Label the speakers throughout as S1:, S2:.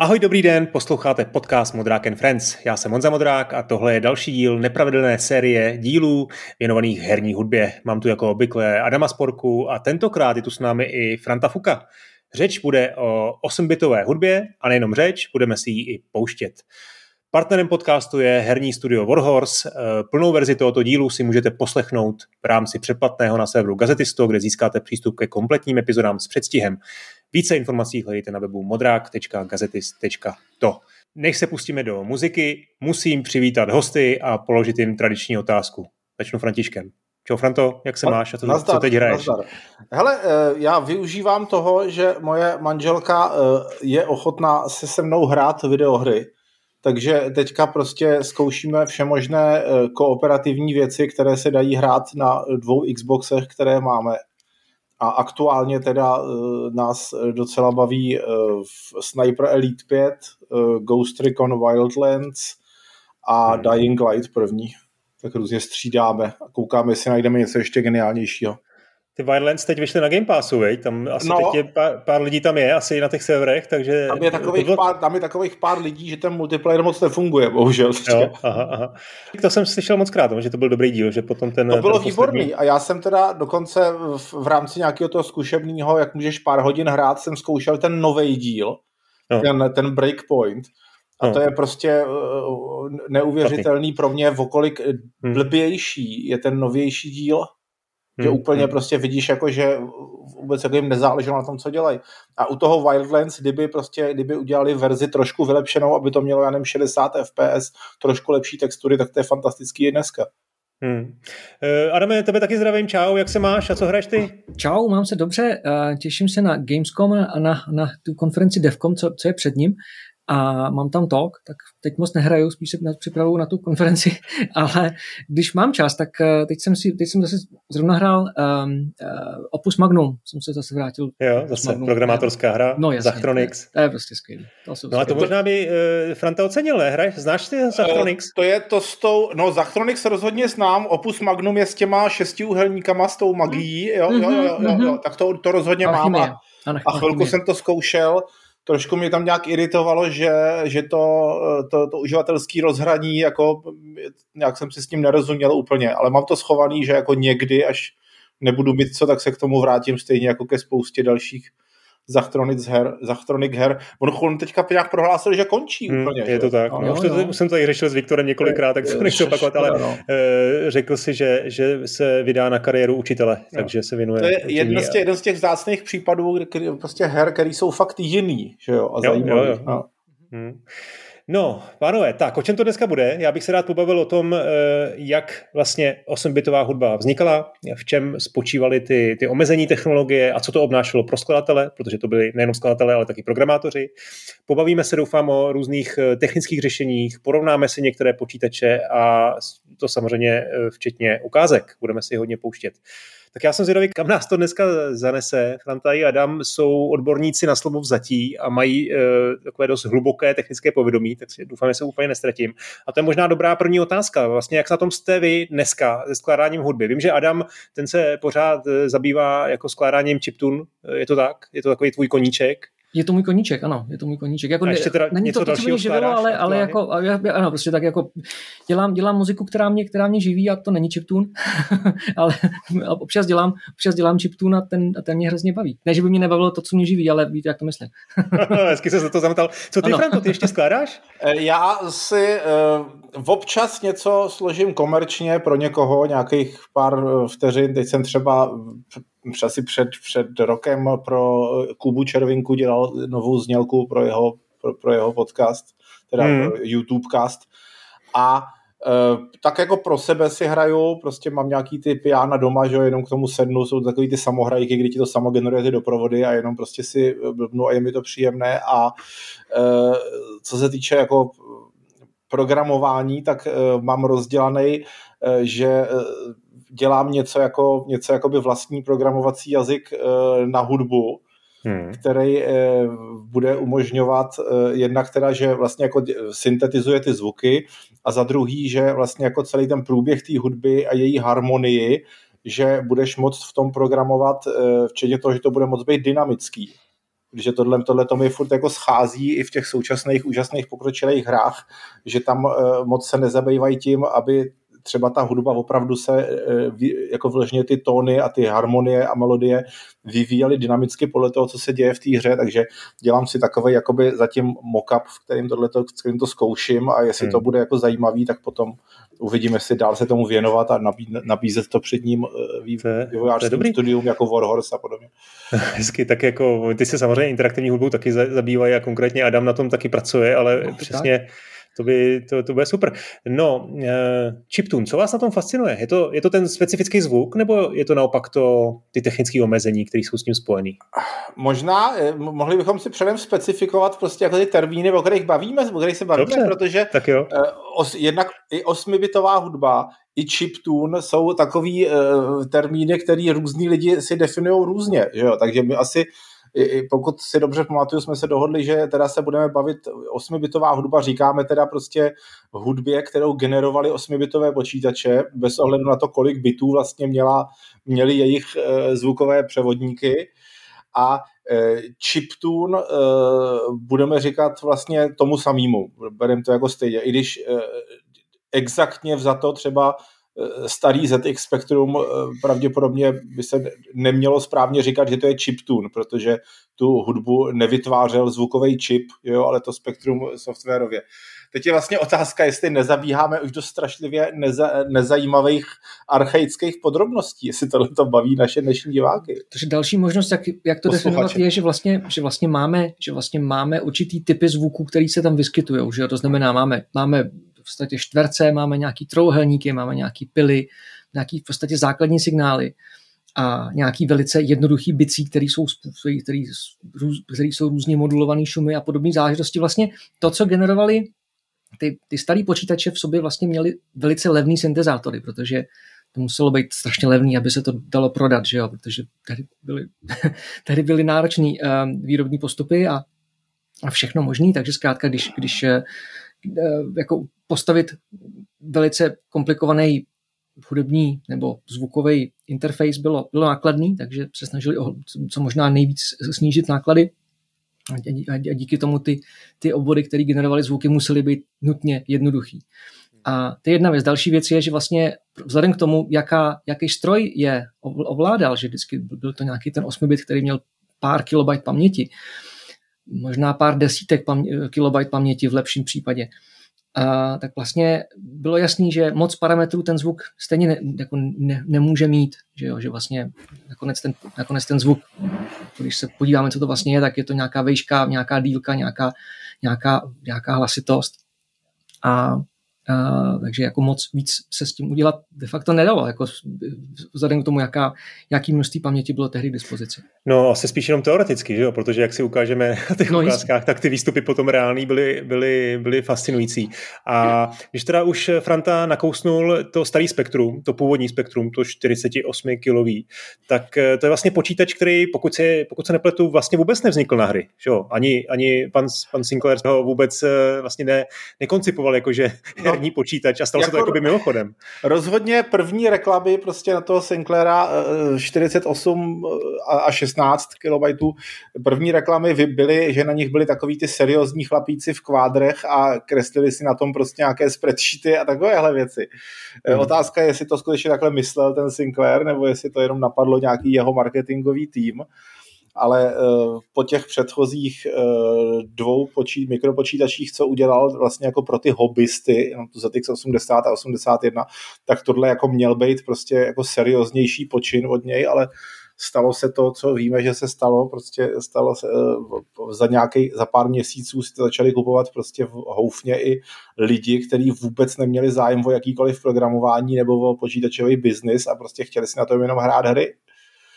S1: Ahoj, dobrý den, posloucháte podcast Modrák and Friends. Já jsem Honza Modrák a tohle je další díl nepravidelné série dílů věnovaných herní hudbě. Mám tu jako obvykle Adama Sporku a tentokrát je tu s námi i Franta Fuka. Řeč bude o 8-bitové hudbě a nejenom řeč, budeme si ji i pouštět. Partnerem podcastu je herní studio Warhorse. Plnou verzi tohoto dílu si můžete poslechnout v rámci předplatného na serveru Gazetisto, kde získáte přístup ke kompletním epizodám s předstihem. Více informací hledejte na webu modrák.gazetis.to. Než se pustíme do muziky, musím přivítat hosty a položit jim tradiční otázku. Začnu Františkem. Čau Franto, jak se máš a co, nazdar, co teď hraješ? Nazdar.
S2: Hele, eh, já využívám toho, že moje manželka eh, je ochotná se se mnou hrát videohry, takže teďka prostě zkoušíme všemožné eh, kooperativní věci, které se dají hrát na dvou Xboxech, které máme a aktuálně teda uh, nás docela baví uh, Sniper Elite 5, uh, Ghost Recon Wildlands a hmm. Dying Light první. Tak různě střídáme a koukáme, jestli najdeme něco ještě geniálnějšího.
S1: Ty Wildlands teď vyšly na Game Passu, veď? Tam asi no, teď je pár, pár, lidí tam je, asi na těch serverech, takže...
S2: Tam je, takových bylo... pár, tam je takových pár lidí, že ten multiplayer moc nefunguje, bohužel.
S1: Jo, aha, aha. To jsem slyšel moc krát, že to byl dobrý díl, že potom ten...
S2: To bylo ten výborný poslední... a já jsem teda dokonce v, v rámci nějakého toho zkušebního, jak můžeš pár hodin hrát, jsem zkoušel ten nový díl, no. ten, ten Breakpoint. A no. to je prostě uh, neuvěřitelný pro mě, vokolik hmm. blbější je ten novější díl že hmm. úplně hmm. prostě vidíš, jako, že vůbec jako jim nezáleželo na tom, co dělají. A u toho Wildlands, kdyby prostě, kdyby udělali verzi trošku vylepšenou, aby to mělo, já nevím, 60 fps, trošku lepší textury, tak to je fantastický i dneska. Hmm.
S1: Uh, Adame, tebe taky zdravím, čau, jak se máš a co hraješ ty?
S3: Čau, mám se dobře, uh, těším se na Gamescom a na, na tu konferenci Devcom, co, co je před ním a mám tam talk, tak teď moc nehraju, spíš se připravuju na tu konferenci, ale když mám čas, tak eh, teď jsem, si, teď jsem zase zrovna hrál um, uh, Opus Magnum, jsem se zase vrátil.
S1: Jo, zase Magnum. programátorská hra, no, jasně, Zachronix.
S3: To je, to je prostě skvělý.
S1: To jsou no a to možná by uh, Franta ocenil, ne? Hraj, znáš ty Zachronix? Uh,
S2: to je to s tou, no Zachronix rozhodně znám, Opus Magnum je s těma šestiúhelníkama, s tou magií, jo, jo, jo, jo, jo, jo, jo tak to, to rozhodně mám a, a chvilku jsem to zkoušel, trošku mě tam nějak iritovalo, že, že to, to, to uživatelský rozhraní, jako nějak jsem si s tím nerozuměl úplně, ale mám to schovaný, že jako někdy, až nebudu mít co, tak se k tomu vrátím stejně jako ke spoustě dalších Zachtronic her, Zachtronic her. On teďka nějak prohlásil, že končí hmm, úplně.
S1: Je že? to tak. No, no, už, to, no. jsem to tady řešil s Viktorem několikrát, tak to nechci opakovat, ale no. Eh, řekl si, že, že se vydá na kariéru učitele, no. takže se věnuje.
S2: To je jeden z, těch, jeden z těch vzácných případů, kdy, prostě her, který jsou fakt jiný, že jo, a zajímavý. Jo, jo. No. Hmm.
S1: No, pánové, tak o čem to dneska bude? Já bych se rád pobavil o tom, eh, jak vlastně 8-bitová hudba vznikala, v čem spočívaly ty, ty omezení technologie a co to obnášelo pro skladatele, protože to byli nejen skladatelé, ale taky programátoři. Pobavíme se, doufám, o různých eh, technických řešeních, porovnáme si některé počítače a to samozřejmě eh, včetně ukázek. Budeme si hodně pouštět. Tak já jsem zvědavý, kam nás to dneska zanese. Franta i Adam jsou odborníci na slovo vzatí a mají e, takové dost hluboké technické povědomí, tak si doufám, že se úplně nestratím. A to je možná dobrá první otázka. Vlastně, jak na tom jste vy dneska se skládáním hudby? Vím, že Adam, ten se pořád eh, zabývá jako skládáním chiptun. Je to tak? Je to takový tvůj koníček?
S3: Je to můj koníček, ano, je to můj koníček. Jako,
S1: a ještě teda není něco to, to, co živilo,
S3: ale, ale jako, ano, prostě tak jako dělám, dělám muziku, která mě, která mě živí a to není chiptune, ale občas dělám, občas dělám chiptune a ten, a ten mě hrozně baví. Ne, že by mě nebavilo to, co mě živí, ale víte, jak to myslím.
S1: Hezky se za to zamotal. Co ty, Franto, ty ještě skládáš?
S2: Eh, já si uh, občas něco složím komerčně pro někoho, nějakých pár eh, vteřin. Teď jsem třeba asi před, před rokem pro Kubu Červinku dělal novou znělku pro jeho, pro, pro jeho podcast, teda hmm. YouTubecast. A Uh, tak jako pro sebe si hraju, prostě mám nějaký ty piana doma, že jo, jenom k tomu sednu, jsou takový ty samohrajky, kdy ti to samo generuje ty doprovody a jenom prostě si blbnu a je mi to příjemné a uh, co se týče jako programování, tak uh, mám rozdělaný, že dělám něco jako, něco jako by vlastní programovací jazyk eh, na hudbu, hmm. který eh, bude umožňovat eh, jednak teda, že vlastně jako syntetizuje ty zvuky a za druhý, že vlastně jako celý ten průběh té hudby a její harmonii, že budeš moct v tom programovat, včetně toho, že to bude moc být dynamický. protože tohle, tohle to mi furt jako schází i v těch současných úžasných pokročilých hrách, že tam moc se nezabývají tím, aby třeba ta hudba opravdu se eh, jako vležně ty tóny a ty harmonie a melodie vyvíjely dynamicky podle toho, co se děje v té hře, takže dělám si takový jakoby zatím mock-up, v kterým, tohleto, v kterým to zkouším a jestli hmm. to bude jako zajímavý, tak potom uvidíme, jestli dál se tomu věnovat a nabízet to před ním eh, vývojářským studium jako Warhorse a podobně.
S1: Hezky, tak jako ty se samozřejmě interaktivní hudbou taky zabývají a konkrétně Adam na tom taky pracuje, ale no, přesně tak to, by, to, to bude super. No, uh, chiptune, co vás na tom fascinuje? Je to, je to ten specifický zvuk, nebo je to naopak to, ty technické omezení, které jsou s tím spojený?
S2: Možná, eh, mohli bychom si předem specifikovat prostě jako ty termíny, o kterých bavíme, o kterých se bavíme, Dobře, protože
S1: tak jo. Uh,
S2: os, jednak i osmibitová hudba, i chiptune jsou takový uh, termíny, který různí lidi si definují různě, že jo? takže my asi pokud si dobře pamatuju, jsme se dohodli, že teda se budeme bavit osmibitová hudba, říkáme teda prostě hudbě, kterou generovali osmibitové počítače, bez ohledu na to, kolik bitů vlastně měla, měly jejich e, zvukové převodníky a e, chiptune e, budeme říkat vlastně tomu samému. Bereme to jako stejně. I když exaktně vzato třeba Eh, starý ZX Spectrum eh, pravděpodobně by se nemělo správně říkat, že to je chiptune, protože tu hudbu nevytvářel zvukový čip, jo, ale to spektrum softwarově. Teď je vlastně otázka, jestli nezabíháme už do strašlivě neza, nezajímavých archaických podrobností, jestli tohle to baví naše dnešní diváky.
S3: Takže další možnost, jak, jak to definovat, je, že vlastně, že vlastně máme, že vlastně máme určitý typy zvuků, které se tam vyskytují. Že? To znamená, máme, máme podstatě čtverce, máme nějaký trouhelníky, máme nějaký pily, nějaký v podstatě základní signály a nějaký velice jednoduchý bicí, které jsou, který, který, který jsou různě modulované šumy a podobné záležitosti. Vlastně to, co generovali ty, ty starý počítače v sobě vlastně měli velice levný syntezátory, protože to muselo být strašně levný, aby se to dalo prodat, že jo? protože tehdy byly, tehdy byly náročné um, výrobní postupy a, a všechno možné, takže zkrátka, když, když Eh, jako postavit velice komplikovaný hudební nebo zvukový interface bylo, bylo nákladný, takže se snažili o co možná nejvíc snížit náklady a díky tomu ty, ty obvody, které generovaly zvuky, musely být nutně jednoduchý. A to je jedna věc. Další věc je, že vlastně vzhledem k tomu, jaká, jaký stroj je ovládal, že vždycky byl to nějaký ten 8 bit, který měl pár kilobajt paměti, možná pár desítek pam- kilobajt paměti v lepším případě, a, tak vlastně bylo jasný, že moc parametrů ten zvuk stejně ne, jako ne, nemůže mít, že, jo, že vlastně nakonec ten, nakonec ten zvuk, když se podíváme, co to vlastně je, tak je to nějaká vejška, nějaká dílka, nějaká, nějaká, nějaká hlasitost. A Uh, takže jako moc víc se s tím udělat de facto nedalo, jako vzhledem k tomu, jaká, jaký množství paměti bylo tehdy k dispozici.
S1: No asi spíš jenom teoreticky, že jo? protože jak si ukážeme na těch no, ukázkách, tak ty výstupy potom reální byly, byly, byly fascinující. A když teda už Franta nakousnul to starý spektrum, to původní spektrum, to 48 kilový, tak eh, to je vlastně počítač, který, pokud se, pokud se nepletu, vlastně vůbec nevznikl na hry. Že jo? Ani, ani pan, pan Sinclair ho vůbec eh, vlastně ne, nekoncipoval, jakože no herní počítač a stalo jako, se to jako by mimochodem.
S2: Rozhodně první reklamy prostě na toho Sinclaira 48 eh, eh, a 16 KB, první reklamy byly, že na nich byly takový ty seriózní chlapíci v kvádrech a kreslili si na tom prostě nějaké spreadsheety a takovéhle věci. Hmm. Otázka je, jestli to skutečně takhle myslel ten Sinclair, nebo jestli to jenom napadlo nějaký jeho marketingový tým ale uh, po těch předchozích uh, dvou počí, mikropočítačích, co udělal vlastně jako pro ty hobbysty, tu ZX 80 a 81, tak tohle jako měl být prostě jako serióznější počin od něj, ale stalo se to, co víme, že se stalo, prostě stalo se, uh, za nějaký, za pár měsíců si to začali kupovat prostě v houfně i lidi, kteří vůbec neměli zájem o jakýkoliv programování nebo o počítačový biznis a prostě chtěli si na to jenom hrát hry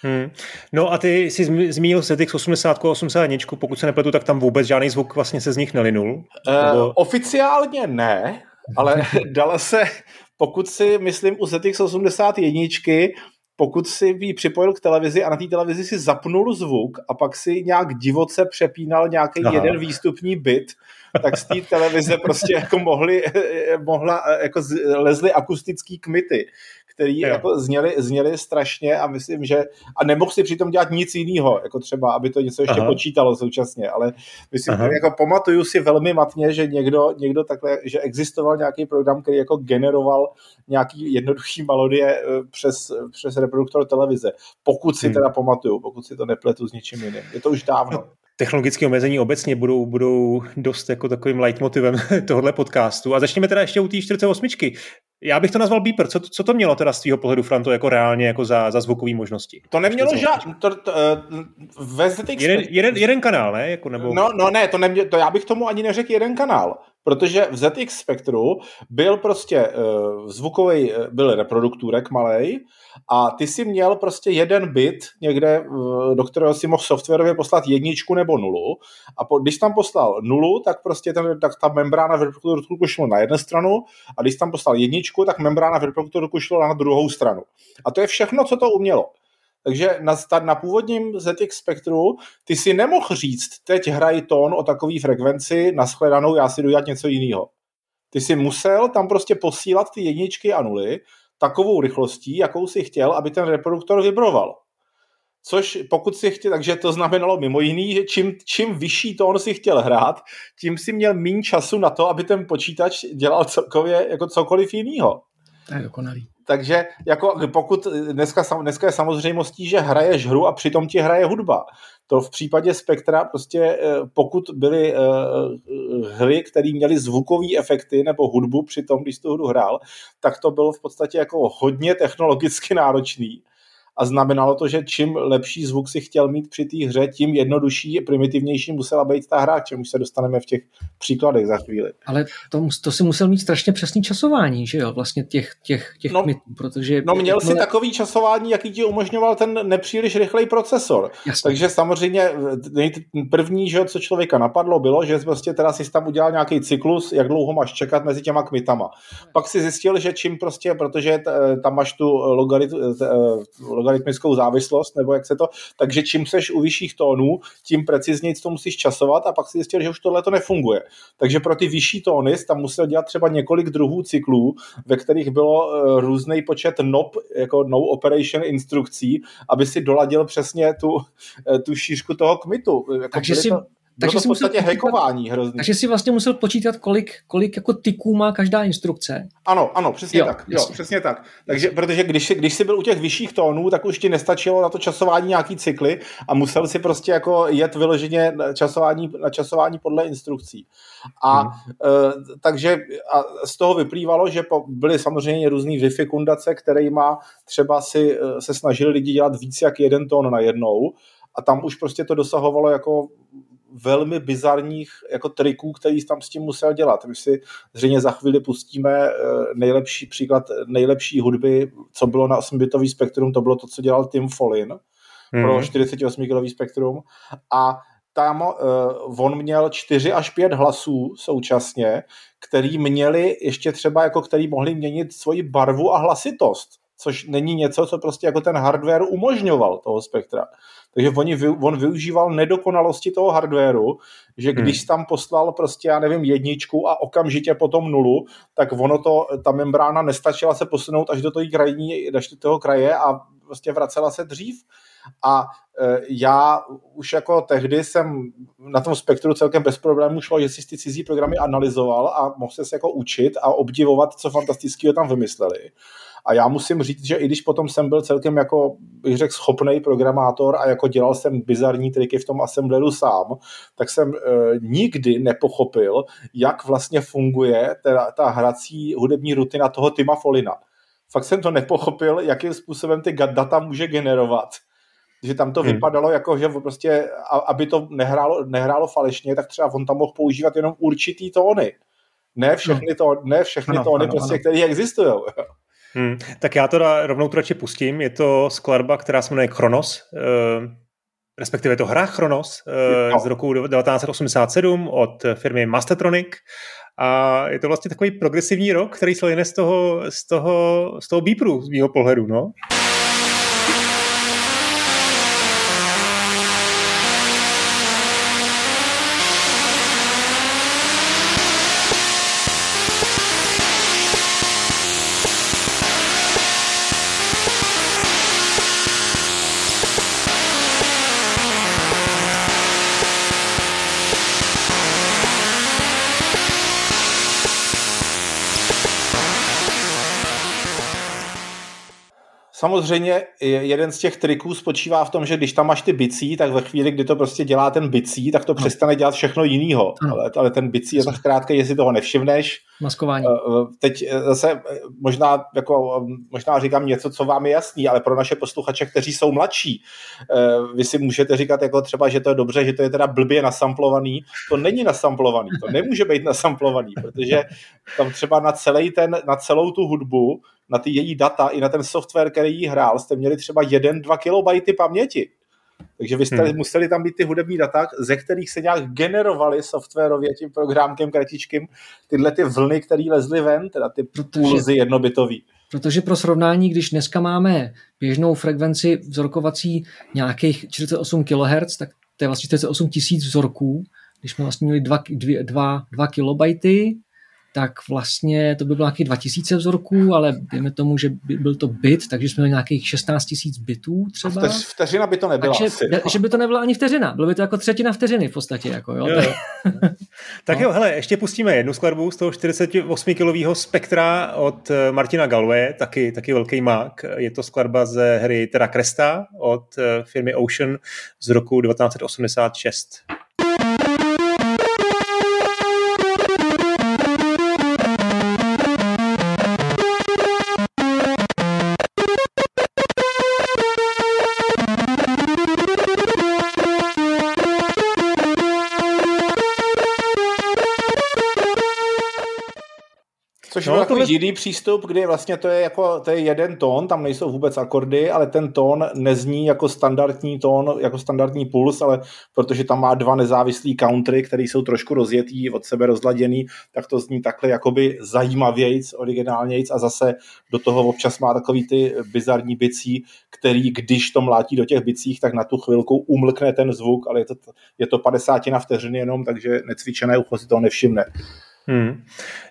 S1: Hmm. No a ty jsi zmínil ZX 80 a 81, pokud se nepletu, tak tam vůbec žádný zvuk vlastně se z nich nelinul?
S2: Uh, nebo... Oficiálně ne, ale dala se, pokud si, myslím, u ZX 81, pokud si ji připojil k televizi a na té televizi si zapnul zvuk a pak si nějak divoce přepínal nějaký Aha. jeden výstupní bit, tak z té televize prostě jako mohli, mohla, jako lezly akustický kmity který jako zněly, zněly strašně a myslím, že a nemohl si přitom dělat nic jiného, jako třeba, aby to něco ještě Aha. počítalo současně, ale myslím, že jako pamatuju si velmi matně, že někdo, někdo takhle, že existoval nějaký program, který jako generoval nějaký jednoduchý melodie eh, přes, přes reproduktor televize. Pokud si hmm. teda pamatuju, pokud si to nepletu s ničím jiným. Je to už dávno. No,
S1: technologické omezení obecně budou, budou dost jako takovým leitmotivem tohohle podcastu. A začněme teda ještě u té 48. Já bych to nazval beeper. Co, co to mělo teda z tvého pohledu, Franto, jako reálně jako za, za zvukové možnosti?
S2: To nemělo žádný. To, to,
S1: uh, jeden, jeden, jeden, kanál, ne? Jako, nebo...
S2: no, no ne, to, nemě, to já bych tomu ani neřekl jeden kanál. Protože v ZX Spectru byl prostě uh, zvukový, uh, byl reprodukturek malej a ty si měl prostě jeden bit někde, uh, do kterého si mohl softwarově poslat jedničku nebo nulu a po, když tam poslal nulu, tak prostě ten, tak ta membrána v reproduktorku šlo na jednu stranu a když tam poslal jedničku, tak membrána v reproduktorku šlo na druhou stranu. A to je všechno, co to umělo. Takže na, na původním ZX Spektru ty si nemohl říct, teď hraj tón o takové frekvenci, naschledanou, já si jdu dělat něco jiného. Ty si musel tam prostě posílat ty jedničky a nuly takovou rychlostí, jakou si chtěl, aby ten reproduktor vibroval. Což pokud si chtěl, takže to znamenalo mimo jiný, že čím, čím vyšší tón si chtěl hrát, tím si měl méně času na to, aby ten počítač dělal celkově jako cokoliv jiného.
S3: To je dokonalý.
S2: Takže jako pokud dneska, dneska je samozřejmostí, že hraješ hru a přitom ti hraje hudba. To v případě Spektra prostě eh, pokud byly uh, hry, které měly zvukové efekty nebo hudbu při tom, když tu hru hrál, tak to bylo v podstatě jako hodně technologicky náročný a znamenalo to, že čím lepší zvuk si chtěl mít při té hře, tím jednodušší, primitivnější musela být ta hra, čemu se dostaneme v těch příkladech za chvíli.
S3: Ale to, to si musel mít strašně přesný časování, že jo, vlastně těch, těch, těch
S2: no,
S3: mytů, protože...
S2: No měl si takový časování, jaký ti umožňoval ten nepříliš rychlej procesor. Jasně. Takže samozřejmě první, že co člověka napadlo, bylo, že prostě teda si tam udělal nějaký cyklus, jak dlouho máš čekat mezi těma kmitama. Pak si zjistil, že čím prostě, protože tam máš tu logarit, logaritmickou závislost, nebo jak se to, takže čím seš u vyšších tónů, tím precizněji to musíš časovat a pak si zjistil, že už tohle to nefunguje. Takže pro ty vyšší tóny tam musel dělat třeba několik druhů cyklů, ve kterých bylo eh, různý počet NOP, jako no operation instrukcí, aby si doladil přesně tu, eh, tu šířku toho kmitu. Jako
S3: takže si, to takže
S2: to v podstatě počítat, hackování hrozný.
S3: Takže si vlastně musel počítat, kolik, kolik jako tyků má každá instrukce.
S2: Ano, ano, přesně jo, tak. Jo, přesně tak. Takže, protože když, když jsi byl u těch vyšších tónů, tak už ti nestačilo na to časování nějaký cykly a musel si prostě jako jet vyloženě na časování, na časování podle instrukcí. A hmm. e, takže a z toho vyplývalo, že po, byly samozřejmě různý vyfikundace, má třeba si e, se snažili lidi dělat víc jak jeden tón na jednou a tam už prostě to dosahovalo jako velmi bizarních jako triků, který tam s tím musel dělat. My si zřejmě za chvíli pustíme eh, nejlepší příklad nejlepší hudby, co bylo na 8-bitový spektrum, to bylo to, co dělal Tim Follin mm-hmm. pro 48-kilový spektrum a tam uh, on měl 4 až 5 hlasů současně, který měli ještě třeba jako který mohli měnit svoji barvu a hlasitost, což není něco, co prostě jako ten hardware umožňoval toho spektra. Takže oni, on využíval nedokonalosti toho hardwareu, že když hmm. tam poslal prostě, já nevím, jedničku a okamžitě potom nulu, tak ono to, ta membrána nestačila se posunout až do toho krajní, až do toho kraje a prostě vracela se dřív. A e, já už jako tehdy jsem na tom spektru celkem bez problémů šlo, že si ty cizí programy analyzoval a mohl se jako učit a obdivovat, co fantastického tam vymysleli. A já musím říct, že i když potom jsem byl celkem jako, bych řekl, schopný programátor a jako dělal jsem bizarní triky v tom assembleru sám, tak jsem e, nikdy nepochopil, jak vlastně funguje ta, ta hrací hudební rutina toho Tima Folina. Fakt jsem to nepochopil, jakým způsobem ty data může generovat že tam to hmm. vypadalo jako, že prostě, aby to nehrálo, nehrálo falešně, tak třeba on tam mohl používat jenom určitý tóny. Ne všechny, to, ne všechny ano, tóny, ano, prostě, které existují.
S1: Hmm. Tak já to rovnou to radši pustím. Je to skladba, která se jmenuje Chronos, eh, respektive je to hra Chronos eh, z roku 1987 od firmy Mastertronic. A je to vlastně takový progresivní rok, který se jen z toho, z toho, z toho beepru, z mého pohledu. No.
S2: Samozřejmě jeden z těch triků spočívá v tom, že když tam máš ty bicí, tak ve chvíli, kdy to prostě dělá ten bicí, tak to no. přestane dělat všechno jiného. No. Ale, ale ten bicí je tak krátký, jestli toho nevšimneš.
S3: Maskování.
S2: Eh, eh, teď eh, zase možná, jako, možná říkám něco, co vám je jasný, ale pro naše posluchače, kteří jsou mladší, vy si můžete říkat jako třeba, že to je dobře, že to je teda blbě nasamplovaný. To není nasamplovaný, to nemůže být nasamplovaný, protože tam třeba na, celý ten, na celou tu hudbu na ty její data i na ten software, který jí hrál, jste měli třeba 1-2 kilobajty paměti. Takže vy jste hmm. museli tam být ty hudební data, ze kterých se nějak generovaly softwarově tím programkem kratičkým tyhle ty vlny, které lezly ven, teda ty protože, pulzy jednobitový.
S3: Protože pro srovnání, když dneska máme běžnou frekvenci vzorkovací nějakých 48 kHz, tak to je vlastně 48 tisíc vzorků, když jsme vlastně měli 2, 2, 2, 2 kilobajty, tak vlastně to by bylo nějakých 2000 vzorků, ale dejme tomu, že by byl to bit, takže jsme měli nějakých 16 tisíc bitů třeba.
S2: Vteř, vteřina by to nebyla
S3: takže, asi. Že by to nebyla ani vteřina, bylo by to jako třetina vteřiny v podstatě. Jako, jo, jo.
S1: tak no. jo, hele, ještě pustíme jednu skladbu z toho 48-kilového spektra od eh, Martina Galway, taky, taky velký mák. Je to skladba ze hry Terra Cresta od eh, firmy Ocean z roku 1986.
S2: Což no, byl takový tohle... jiný přístup, kdy vlastně to je jako to je jeden tón, tam nejsou vůbec akordy, ale ten tón nezní jako standardní tón, jako standardní puls, ale protože tam má dva nezávislý country, které jsou trošku rozjetý, od sebe rozladěný, tak to zní takhle jakoby zajímavějc, originálnějc a zase do toho občas má takový ty bizarní bicí, který když to mlátí do těch bicích, tak na tu chvilku umlkne ten zvuk, ale je to, je to 50 na vteřiny jenom, takže necvičené ucho si toho nevšimne.
S1: Hmm.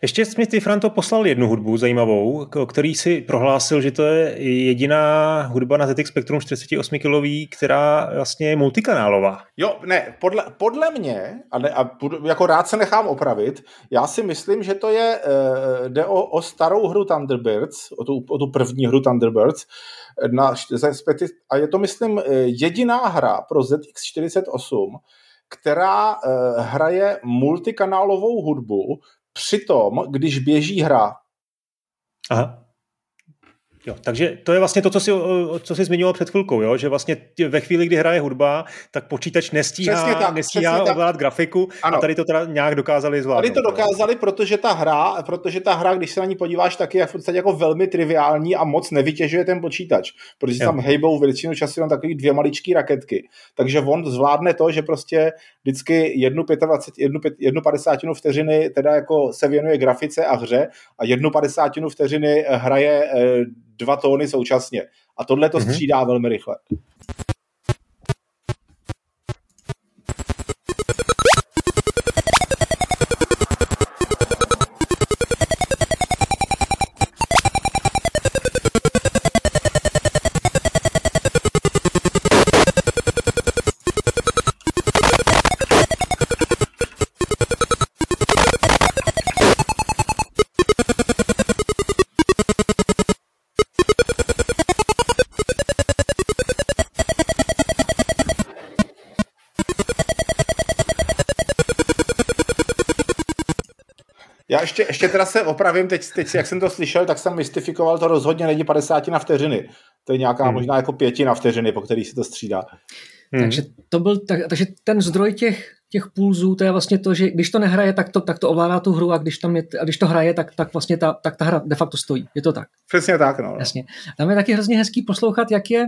S1: Ještě jsi mi ty, Franto, poslal jednu hudbu zajímavou, o který si prohlásil, že to je jediná hudba na ZX Spectrum 48 kilový, která vlastně je multikanálová.
S2: Jo, ne, podle, podle mě, a, ne, a jako rád se nechám opravit, já si myslím, že to je, uh, jde o, o starou hru Thunderbirds, o tu, o tu první hru Thunderbirds, na, a je to, myslím, jediná hra pro ZX48, která uh, hraje multikanálovou hudbu, přitom, když běží hra.
S1: Aha. Jo, takže to je vlastně to, co jsi, co jsi zmiňoval před chvilkou, jo? že vlastně ve chvíli, kdy hraje hudba, tak počítač nestíhá, tak, nestíhá ovládat grafiku ano. a tady to teda nějak dokázali zvládnout.
S2: Tady to dokázali, protože ta hra, protože ta hra, když se na ní podíváš, tak je v podstatě jako velmi triviální a moc nevytěžuje ten počítač, protože jo. tam hejbou většinu času jenom takový dvě maličké raketky. Takže on zvládne to, že prostě vždycky jednu, 25, jednu, jednu padesátinu vteřiny teda jako se věnuje grafice a hře a jednu padesátinu vteřiny hraje eh, dva tóny současně. A tohle to mm-hmm. střídá velmi rychle. Ještě, ještě teda se opravím, teď, teď jak jsem to slyšel, tak jsem mystifikoval, to rozhodně není 50 na vteřiny. To je nějaká hmm. možná jako pětina vteřiny, po který se to střídá.
S3: Hmm. Takže, to byl, tak, takže ten zdroj těch, těch pulzů, to je vlastně to, že když to nehraje, tak to, tak to ovládá tu hru a když, tam je, a když to hraje, tak, tak vlastně ta, tak ta hra de facto stojí. Je to tak.
S2: Přesně tak, no. no.
S3: Jasně. Tam je taky hrozně hezký poslouchat, jak je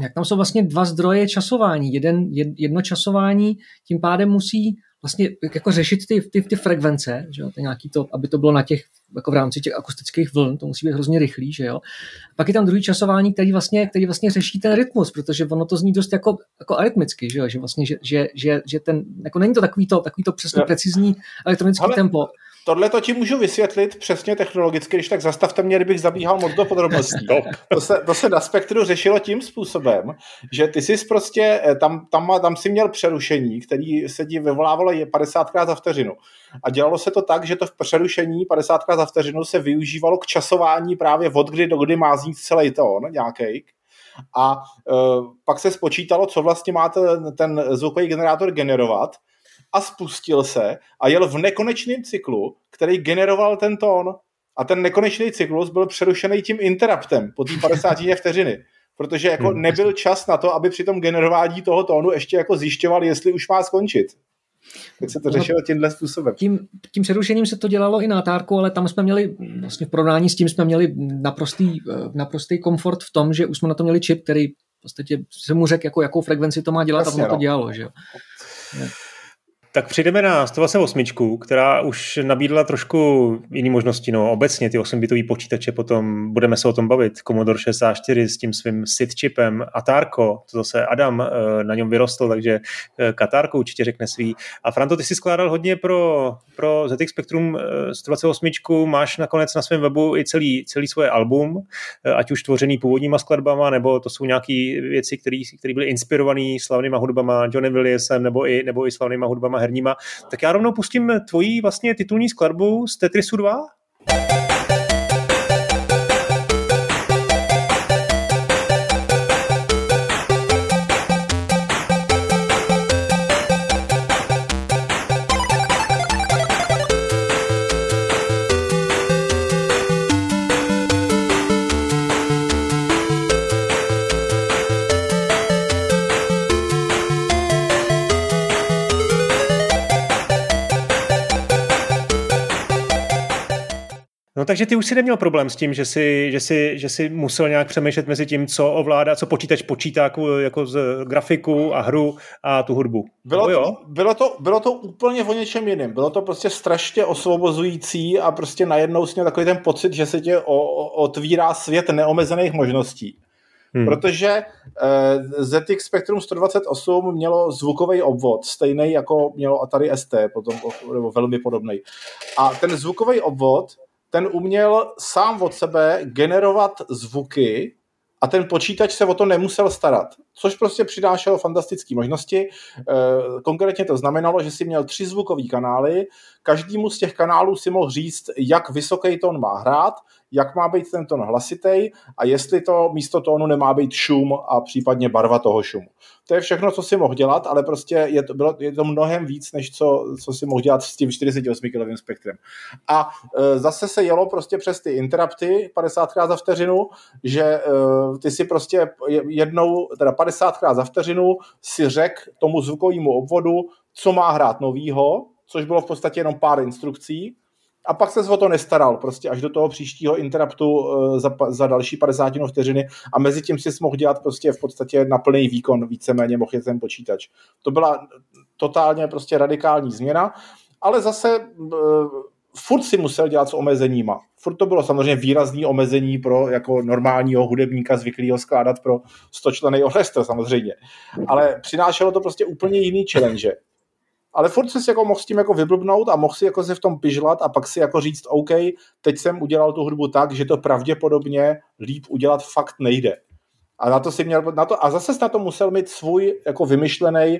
S3: jak tam jsou vlastně dva zdroje časování. Jeden, jedno časování tím pádem musí vlastně jako řešit ty, ty, ty frekvence, že jo, to nějaký to, aby to bylo na těch, jako v rámci těch akustických vln, to musí být hrozně rychlý, že jo. Pak je tam druhý časování, který vlastně, který vlastně řeší ten rytmus, protože ono to zní dost jako, jako arytmicky, že jo, že vlastně, že, že, že, že ten, jako není to takový to, takový to přesně precizní elektronický Ale... tempo,
S2: tohle to ti můžu vysvětlit přesně technologicky, když tak zastavte mě, kdybych zabíhal moc do podrobností. to, se, to se na spektru řešilo tím způsobem, že ty jsi prostě, eh, tam, tam, tam si měl přerušení, který se ti vyvolávalo 50krát za vteřinu. A dělalo se to tak, že to v přerušení 50krát za vteřinu se využívalo k časování právě od kdy do kdy má znít celý tón nějaký. A uh, pak se spočítalo, co vlastně má ten, ten zvukový generátor generovat a spustil se a jel v nekonečném cyklu, který generoval ten tón. A ten nekonečný cyklus byl přerušený tím interruptem po té 50 vteřiny. Protože jako hmm. nebyl čas na to, aby při tom generování toho tónu ještě jako zjišťoval, jestli už má skončit. Tak se to řešilo tímhle způsobem.
S3: Tím, tím přerušením se to dělalo i na Tárku, ale tam jsme měli, vlastně v porovnání s tím jsme měli naprostý, naprostý komfort v tom, že už jsme na to měli čip, který v podstatě se mu řekl, jako, jakou frekvenci to má dělat Jasně, a ono to no. dělalo. Že jo.
S1: Tak přijdeme na 128, která už nabídla trošku jiný možnosti. No, obecně ty 8-bitový počítače, potom budeme se o tom bavit. Commodore 64 s tím svým SID čipem, Atarko, to zase Adam eh, na něm vyrostl, takže eh, Katarko určitě řekne svý. A Franto, ty si skládal hodně pro, pro ZX Spectrum 128, eh, máš nakonec na svém webu i celý, celý svoje album, ať už tvořený původníma skladbama, nebo to jsou nějaké věci, které byly inspirované slavnýma hudbama Johnny Williamsem, nebo i, nebo i slavnýma hudbama herníma. Tak já rovnou pustím tvoji vlastně titulní skladbu z Tetrisu 2. takže ty už si neměl problém s tím, že si, že si, že si musel nějak přemýšlet mezi tím, co ovládá, co počítač počítá jako, z grafiku a hru a tu hudbu.
S2: Bylo, to, jo? bylo, to, bylo to úplně o něčem jiném. Bylo to prostě strašně osvobozující a prostě najednou si měl takový ten pocit, že se tě o, o, otvírá svět neomezených možností. Hmm. Protože uh, ZX Spectrum 128 mělo zvukový obvod, stejný jako mělo Atari ST, potom, nebo velmi podobný. A ten zvukový obvod ten uměl sám od sebe generovat zvuky a ten počítač se o to nemusel starat, což prostě přinášelo fantastické možnosti. Eh, konkrétně to znamenalo, že si měl tři zvukové kanály, každému z těch kanálů si mohl říct, jak vysoký tón má hrát, jak má být ten tón hlasitý a jestli to místo tónu nemá být šum a případně barva toho šumu. To je všechno, co si mohl dělat, ale prostě je to, bylo, je to mnohem víc, než co, co si mohl dělat s tím 48 kilovým spektrem. A e, zase se jelo prostě přes ty interrupty 50krát za vteřinu, že e, ty si prostě jednou, teda 50krát za vteřinu si řek tomu zvukovému obvodu, co má hrát novýho, což bylo v podstatě jenom pár instrukcí, a pak se o to nestaral, prostě až do toho příštího interruptu uh, za, za další 50 vteřiny a mezi tím si mohl dělat prostě v podstatě na plný výkon, víceméně mohl jet ten počítač. To byla totálně prostě radikální změna, ale zase uh, furt si musel dělat s omezeníma. Furt to bylo samozřejmě výrazný omezení pro jako normálního hudebníka zvyklého skládat pro 100 členy orchestr samozřejmě. Ale přinášelo to prostě úplně jiný challenge ale furt si jako mohl s tím jako vyblbnout a mohl si jako se v tom pižlat a pak si jako říct, OK, teď jsem udělal tu hudbu tak, že to pravděpodobně líp udělat fakt nejde. A na to si měl, na to, a zase na to musel mít svůj jako vymyšlený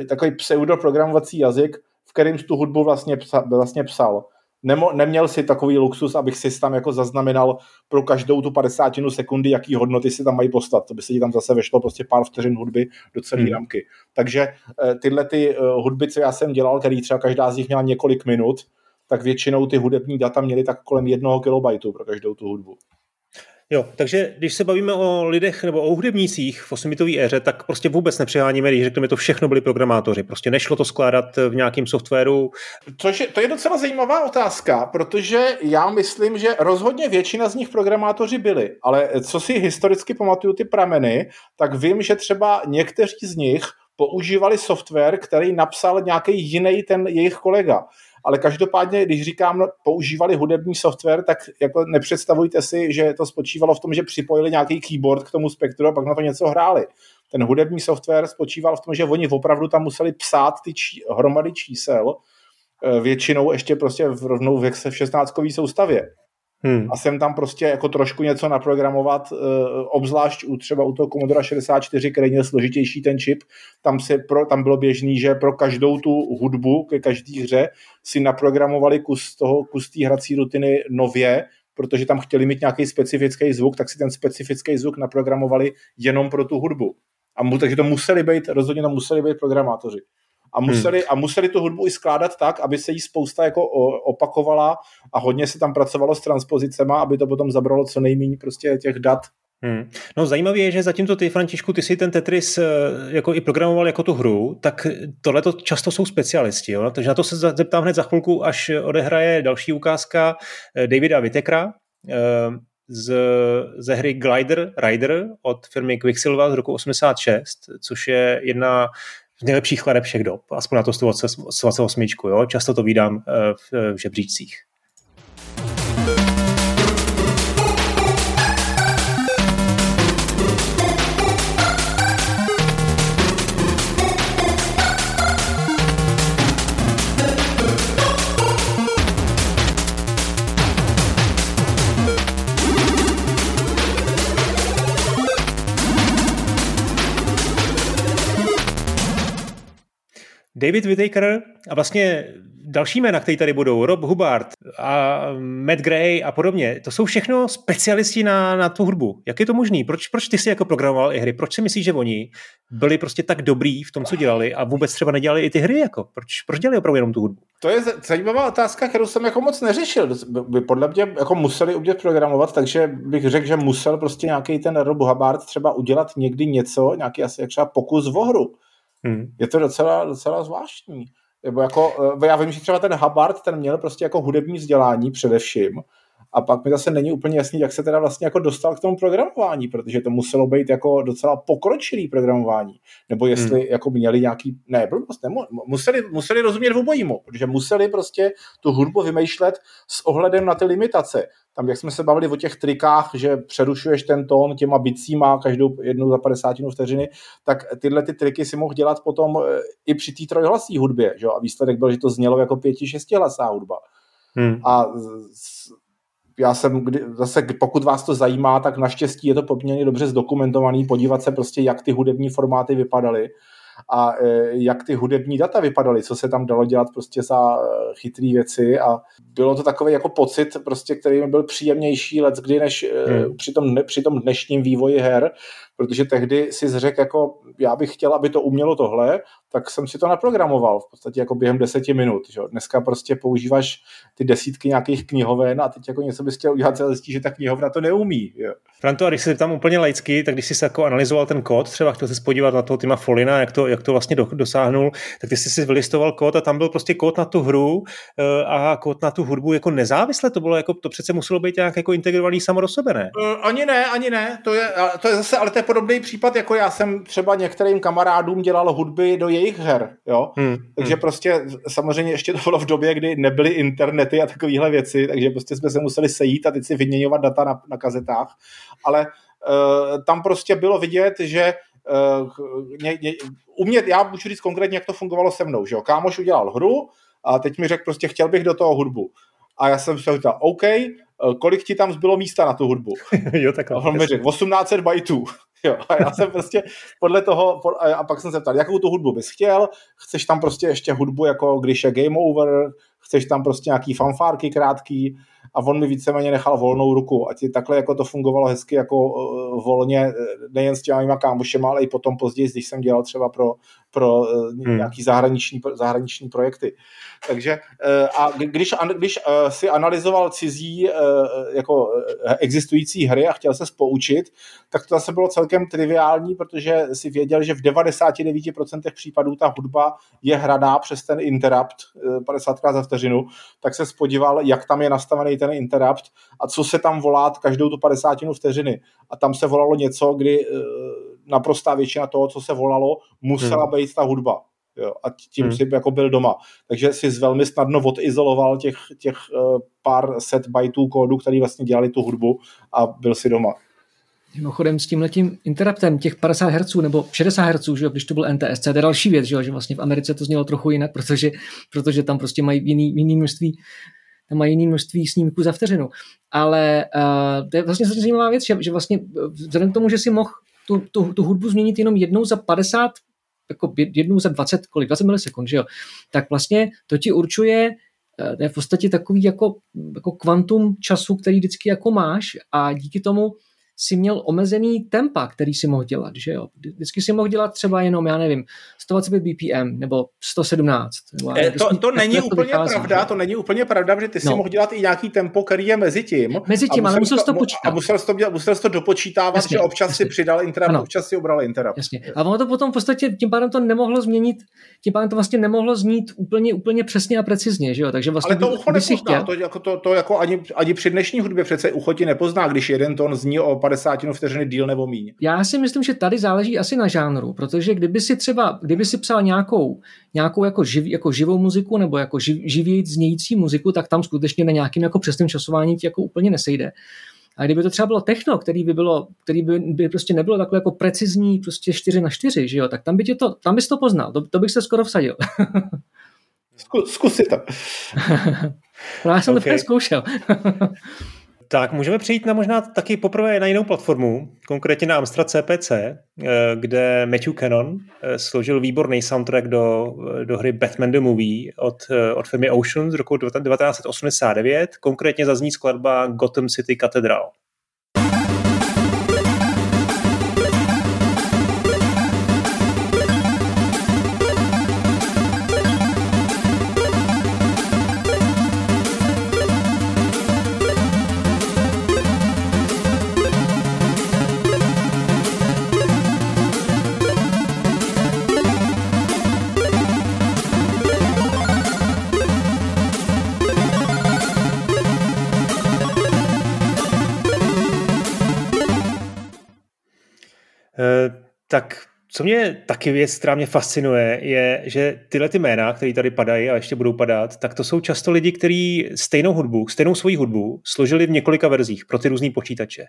S2: eh, takový pseudoprogramovací jazyk, v kterým tu hudbu vlastně, psa, vlastně psal nemo, neměl si takový luxus, abych si tam jako zaznamenal pro každou tu 50 sekundy, jaký hodnoty si tam mají postat. To by se ti tam zase vešlo prostě pár vteřin hudby do celé hmm. ramky. Takže eh, tyhle ty eh, hudby, co já jsem dělal, který třeba každá z nich měla několik minut, tak většinou ty hudební data měly tak kolem jednoho kilobajtu pro každou tu hudbu.
S1: Jo, takže když se bavíme o lidech nebo o hudebnících v osmitové éře, tak prostě vůbec nepřeháníme, když řekneme, to všechno byli programátoři. Prostě nešlo to skládat v nějakém softwaru.
S2: Což je, to je docela zajímavá otázka, protože já myslím, že rozhodně většina z nich programátoři byli, ale co si historicky pamatuju ty prameny, tak vím, že třeba někteří z nich používali software, který napsal nějaký jiný ten jejich kolega ale každopádně, když říkám, no, používali hudební software, tak jako nepředstavujte si, že to spočívalo v tom, že připojili nějaký keyboard k tomu spektru a pak na to něco hráli. Ten hudební software spočíval v tom, že oni opravdu tam museli psát ty čí, hromady čísel většinou ještě prostě v rovnou v 16 soustavě. Hmm. A jsem tam prostě jako trošku něco naprogramovat, uh, obzvlášť u třeba u toho Commodore 64, který měl složitější ten čip, tam, se pro, tam bylo běžný, že pro každou tu hudbu ke každé hře si naprogramovali kus toho, kus té hrací rutiny nově, protože tam chtěli mít nějaký specifický zvuk, tak si ten specifický zvuk naprogramovali jenom pro tu hudbu. A mu, takže to museli být, rozhodně to museli být programátoři a hmm. museli, hmm. a museli tu hudbu i skládat tak, aby se jí spousta jako opakovala a hodně se tam pracovalo s transpozicema, aby to potom zabralo co nejméně prostě těch dat
S1: Hmm. No zajímavé je, že zatímco ty, Františku, ty si ten Tetris eh, jako i programoval jako tu hru, tak tohle to často jsou specialisti. Jo? Takže na to se zeptám hned za chvilku, až odehraje další ukázka eh, Davida Vitekra eh, z, ze hry Glider Rider od firmy Quicksilva z roku 86, což je jedna z nejlepších chladeb všech dob, aspoň na to 128. Jo? Často to vídám eh, v, v žebříčcích. David Whittaker a vlastně další jména, které tady budou, Rob Hubbard a Matt Gray a podobně, to jsou všechno specialisti na, na tu hudbu. Jak je to možné? Proč, proč ty si jako programoval i hry? Proč si myslíš, že oni byli prostě tak dobrý v tom, co dělali a vůbec třeba nedělali i ty hry? Jako? Proč, proč dělali opravdu jenom tu hudbu?
S2: To je zajímavá otázka, kterou jsem jako moc neřešil. By podle mě jako museli udělat programovat, takže bych řekl, že musel prostě nějaký ten Rob Hubbard třeba udělat někdy něco, nějaký asi třeba pokus v hru Hmm. Je to docela, docela zvláštní. Jako, eh, já vím, že třeba ten Hubbard, ten měl prostě jako hudební vzdělání především, a pak mi zase není úplně jasný, jak se teda vlastně jako dostal k tomu programování, protože to muselo být jako docela pokročilý programování. Nebo jestli hmm. jako měli nějaký, ne, blbost, nemu, museli, museli rozumět v obojímu, protože museli prostě tu hudbu vymýšlet s ohledem na ty limitace. Tam, jak jsme se bavili o těch trikách, že přerušuješ ten tón těma bicíma každou jednu za 50 vteřiny, tak tyhle ty triky si mohl dělat potom eh, i při té trojhlasí hudbě. Že? A výsledek byl, že to znělo jako pěti, šestihlasá hudba. Hmm. A já jsem, kdy, zase pokud vás to zajímá, tak naštěstí je to poměrně dobře zdokumentovaný, podívat se prostě, jak ty hudební formáty vypadaly a e, jak ty hudební data vypadaly, co se tam dalo dělat prostě za e, chytré věci a bylo to takový jako pocit, prostě, který mi byl příjemnější let kdy než e, hmm. při, tom, při tom dnešním vývoji her, protože tehdy si řekl, jako já bych chtěl, aby to umělo tohle, tak jsem si to naprogramoval v podstatě jako během deseti minut. Že? Dneska prostě používáš ty desítky nějakých knihoven a teď jako něco bys chtěl udělat a zjistíš, že ta knihovna to neumí. Jo?
S1: Franto, a když se tam úplně laicky, tak když jsi jako analyzoval ten kód, třeba chtěl se podívat na toho týma Folina, jak to, jak to vlastně do, dosáhnul, tak ty jsi si vylistoval kód a tam byl prostě kód na tu hru eh, a kód na tu hudbu jako nezávisle, to bylo jako, to přece muselo být nějak jako integrovaný samo do sebe, ne?
S2: Uh, ani ne, ani ne, to je, to je zase, ale to je podobný případ, jako já jsem třeba některým kamarádům dělal hudby do jejich her, jo. Hmm, takže hmm. prostě samozřejmě ještě to bylo v době, kdy nebyly internety a takovéhle věci, takže prostě jsme se museli sejít a teď si vyměňovat data na, na kazetách, ale uh, tam prostě bylo vidět, že uh, ně, ně, umět, já můžu říct konkrétně, jak to fungovalo se mnou, že jo. Kámoš udělal hru a teď mi řekl prostě, chtěl bych do toho hudbu. A já jsem se říkal, OK, kolik ti tam zbylo místa na tu hudbu?
S1: jo, tak
S2: a on mi řekl, 1800 bajtů. Jo, a já jsem prostě podle toho, a pak jsem se ptal, jakou tu hudbu bys chtěl, chceš tam prostě ještě hudbu, jako když je game over, chceš tam prostě nějaký fanfárky krátký a on mi víceméně nechal volnou ruku a ti takhle jako to fungovalo hezky jako uh, volně, eh, nejen s těma kámošema, ale i potom později, když jsem dělal třeba pro, pro uh, nějaký zahraniční, zahraniční projekty. Takže uh, a když, když uh, si analyzoval cizí uh, jako existující hry a chtěl se spoučit, tak to zase bylo celkem triviální, protože si věděl, že v 99% případů ta hudba je hraná přes ten interrupt 50 za vteřinu, tak se spodíval, jak tam je nastavený ten interrupt a co se tam volá každou tu 50 vteřiny. A tam se volalo něco, kdy uh, naprostá většina toho, co se volalo, musela hmm. být ta hudba. Jo, a tím hmm. si jako byl doma. Takže si velmi snadno odizoloval těch, těch uh, pár set bajtů kódu, který vlastně dělali tu hudbu a byl si doma.
S3: Mimochodem s tímhletím interruptem těch 50 Hz nebo 60 Hz, že jo, když to byl NTSC, to je další věc, že, jo, že vlastně v Americe to znělo trochu jinak, protože, protože tam prostě mají jiný, jiný množství tam mají jiný množství snímků za vteřinu. Ale uh, to je vlastně zajímavá věc, že, že vlastně vzhledem k tomu, že si mohl tu, tu, tu hudbu změnit jenom jednou za 50, jako jednou za 20, kolik, 20 milisekund, že jo, tak vlastně to ti určuje eh, to je v podstatě takový jako, jako kvantum času, který vždycky jako máš a díky tomu si měl omezený tempa, který si mohl dělat, že jo. Vždycky si mohl dělat třeba jenom, já nevím, 125 BPM nebo 117. Nebo
S2: e, to, to není úplně vychází, pravda, že? to není úplně pravda, protože ty si no. mohl dělat i nějaký tempo, který je mezi tím.
S3: Mezi tím, ale musel jsi to počítat.
S2: A musel jsi to, dělat, musel jsi to dopočítávat, jasně, že občas jasně. si přidal interrupt, ano. občas si ubral interrupt.
S3: Jasně. A ono to potom v podstatě, tím pádem to nemohlo změnit, tím pádem to vlastně nemohlo znít úplně, úplně přesně a precizně, že jo. Takže vlastně,
S2: ale to ucho nepozná, to, jako, to, to, jako ani, ani při dnešní hudbě přece ucho ti nepozná, když jeden tón zní o 50 vteřiny díl nebo míň.
S3: Já si myslím, že tady záleží asi na žánru, protože kdyby si třeba, kdyby si psal nějakou, nějakou jako, živ, jako živou muziku nebo jako živ, živějíc znějící muziku, tak tam skutečně na nějakým jako přesným časování ti jako úplně nesejde. A kdyby to třeba bylo techno, který by, bylo, který by, by prostě nebylo takhle jako precizní, prostě 4 na 4, že jo, tak tam, by tě to, tam bys to poznal, to, to bych se skoro vsadil.
S2: Zkus si to.
S3: no, já jsem okay. to zkoušel.
S1: Tak můžeme přejít na možná taky poprvé na jinou platformu, konkrétně na Amstrad CPC, eh, kde Matthew Cannon eh, složil výborný soundtrack do, do hry Batman the Movie od, eh, od firmy Ocean z roku 1989. Konkrétně zazní skladba Gotham City Cathedral. Tak co mě taky věc, která mě fascinuje, je, že tyhle ty jména, které tady padají a ještě budou padat, tak to jsou často lidi, kteří stejnou hudbu, stejnou svoji hudbu složili v několika verzích pro ty různé počítače.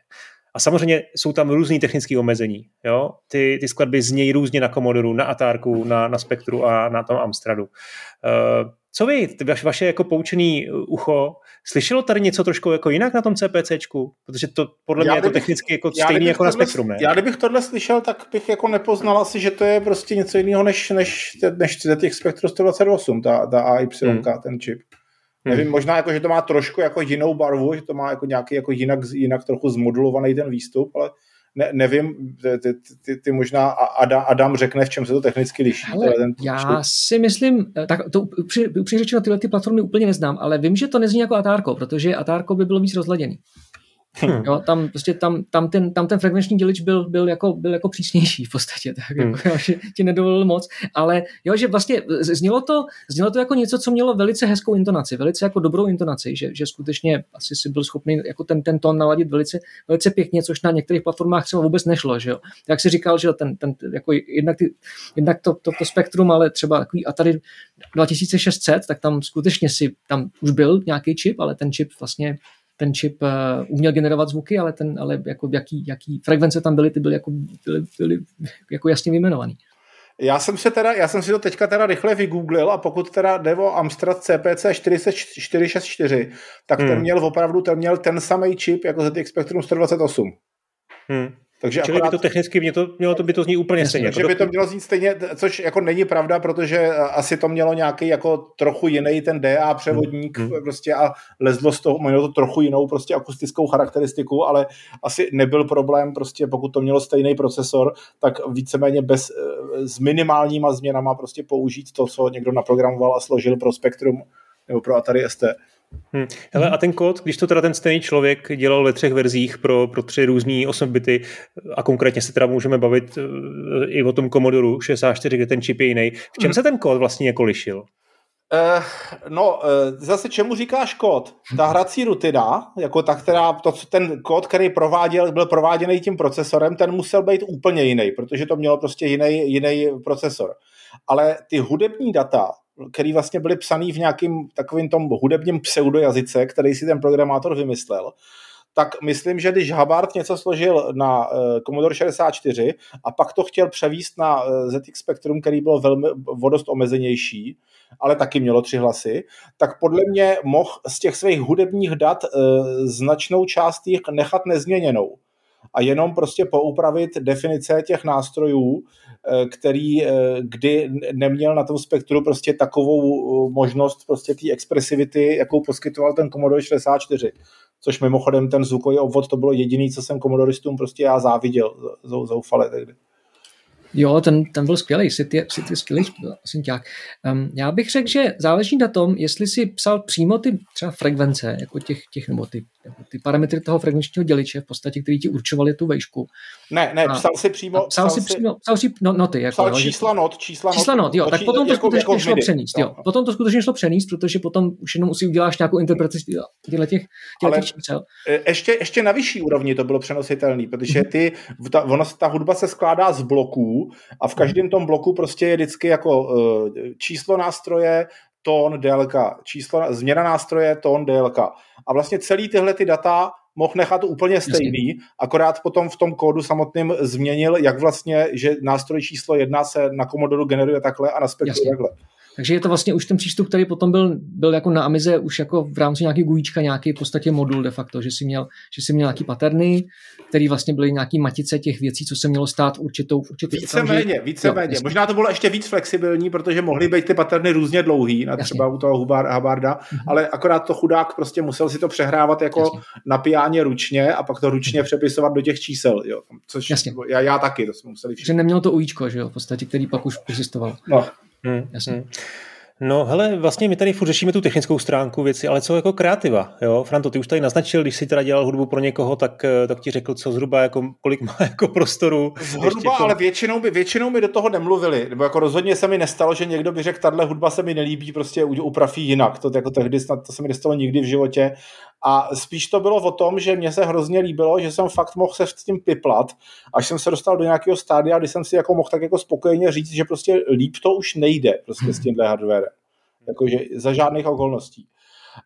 S1: A samozřejmě jsou tam různé technické omezení. Jo? Ty, ty skladby znějí různě na Commodoru, na Atárku, na, na Spektru a na tom Amstradu. Uh, co vy, vaše jako poučený ucho, slyšelo tady něco trošku jako jinak na tom CPCčku? Protože to podle já mě je to technicky jako stejný jako tohle, na Spektrum, ne?
S2: Já kdybych tohle slyšel, tak bych jako nepoznal asi, že to je prostě něco jiného než, než, než těch Spektrum 128, ta, ta AY, hmm. ten čip. Hmm. Nevím, možná jako, že to má trošku jako jinou barvu, že to má jako nějaký jako jinak, jinak trochu zmodulovaný ten výstup, ale ne, nevím, ty, ty, ty možná Adam, řekne, v čem se to technicky liší.
S3: Ale ten já si myslím, eh, tak to upřímně řečeno tyhle ty platformy úplně neznám, ale vím, že to nezní jako Atárko, protože Atárko by bylo víc rozladěný. Hmm. Jo, tam, prostě tam, tam, ten, tam ten frekvenční dělič byl, byl, jako, byl jako přísnější v podstatě, tak hmm. jako, že ti nedovolil moc, ale jo, že vlastně znělo to, znělo to jako něco, co mělo velice hezkou intonaci, velice jako dobrou intonaci, že, že skutečně asi si byl schopný jako ten, ten tón naladit velice, velice pěkně, což na některých platformách třeba vůbec nešlo, že jo. Jak si říkal, že ten, ten jako jednak, ty, jednak to, to, to, spektrum, ale třeba takový Atari 2600, tak tam skutečně si, tam už byl nějaký čip, ale ten čip vlastně ten čip uh, uměl generovat zvuky, ale, ten, ale jako jaký, jaký frekvence tam byly, ty byly jako, byly, byly jako jasně vyjmenovaný.
S2: Já jsem, se teda, já jsem si to teďka teda rychle vygooglil a pokud teda jde o Amstrad CPC 464, tak hmm. ten měl opravdu ten měl ten samý čip jako ZX Spectrum 128.
S1: Hmm. Takže Čili akorát, by to technicky mě to, mělo to by to zní úplně stejně.
S2: Takže by to mělo znít stejně, což jako není pravda, protože eh, asi to mělo nějaký jako trochu jiný ten DA převodník hmm. prostě a lezlo z toho, mělo to trochu jinou prostě akustickou charakteristiku, ale asi nebyl problém prostě pokud to mělo stejný procesor, tak víceméně bez, eh, s minimálníma změnama prostě použít to, co někdo naprogramoval a složil pro Spectrum nebo pro Atari ST.
S1: Hmm. Hele, a ten kód, když to teda ten stejný člověk dělal ve třech verzích pro, pro tři různý 8 bity a konkrétně se teda můžeme bavit uh, i o tom Commodoru 64, kde ten čip je jiný. V čem hmm. se ten kód vlastně jako lišil?
S2: Uh, no, uh, zase čemu říkáš kód? Ta hrací rutina, jako ta, která, to, ten kód, který prováděl, byl prováděný tím procesorem, ten musel být úplně jiný, protože to mělo prostě jiný, jiný procesor. Ale ty hudební data, který vlastně byly psaný v nějakým takovým tom hudebním pseudojazyce, který si ten programátor vymyslel, tak myslím, že když Hubbard něco složil na uh, Commodore 64 a pak to chtěl převíst na uh, ZX Spectrum, který byl velmi vodost omezenější, ale taky mělo tři hlasy, tak podle mě mohl z těch svých hudebních dat uh, značnou část jich nechat nezměněnou a jenom prostě poupravit definice těch nástrojů, který kdy neměl na tom spektru prostě takovou možnost prostě té expresivity, jakou poskytoval ten Commodore 64 což mimochodem ten zvukový obvod to bylo jediný, co jsem komodoristům prostě já záviděl zoufale tehdy.
S3: Jo, ten, ten byl skvělý, City, City skvělý synťák. Um, já bych řekl, že záleží na tom, jestli si psal přímo ty třeba frekvence, jako těch, těch nebo ty, jako ty parametry toho frekvenčního děliče, v podstatě, který ti určovali tu vejšku.
S2: Ne, ne, a, psal si přímo...
S3: Psal, psal si přímo, psal si no, noty. Jako,
S2: psal jo, čísla not, čísla not.
S3: Čísla not, jo, tak potom to jako, skutečně jako šlo přenést, jo. No. Potom to skutečně šlo přenést, protože potom už jenom si uděláš nějakou interpretaci těchto těch, těchto těch čísel.
S2: E, ještě, ještě na vyšší úrovni to bylo přenositelné, protože mhm. ty, ta, ta hudba se skládá z bloků a v každém tom bloku prostě je vždycky jako uh, číslo nástroje, tón, délka, číslo, změna nástroje, tón, délka. A vlastně celý tyhle ty data mohl nechat úplně stejný, Jasně. akorát potom v tom kódu samotným změnil, jak vlastně, že nástroj číslo jedna se na Commodore generuje takhle a na spektru takhle.
S3: Takže je to vlastně už ten přístup, který potom byl, byl jako na Amize už jako v rámci nějaký gujíčka, nějaký v podstatě modul de facto, že si měl, že si měl nějaký paterny, který vlastně byly nějaký matice těch věcí, co se mělo stát v určitou v určitý
S2: Víceméně, víceméně. Možná to bylo ještě víc flexibilní, protože mohly být ty paterny různě dlouhý, na třeba Jasně. u toho Hubarda, mm-hmm. ale akorát to chudák prostě musel si to přehrávat jako Jasně. na pijáně ručně a pak to ručně mm-hmm. přepisovat do těch čísel, jo. Což Jasně. Já, já taky, to jsme museli
S3: Že nemělo to ujíčko, že jo, v podstatě, který pak už existoval.
S2: No,
S1: Hmm, Jasně. Hmm. No hele, vlastně my tady furt řešíme tu technickou stránku věci, ale co jako kreativa, jo? Franto, ty už tady naznačil, když jsi teda dělal hudbu pro někoho, tak, eh, tak ti řekl, co zhruba, jako, kolik má jako prostoru.
S2: Zhruba, to... ale většinou by, většinou mi do toho nemluvili, nebo jako rozhodně se mi nestalo, že někdo by řekl, tahle hudba se mi nelíbí, prostě upraví jinak, to, jako tehdy snad, to se mi nestalo nikdy v životě a spíš to bylo o tom, že mě se hrozně líbilo, že jsem fakt mohl se s tím piplat, až jsem se dostal do nějakého stádia, kdy jsem si jako mohl tak jako spokojeně říct, že prostě líp to už nejde prostě s tímhle hardwarem. Jakože za žádných okolností.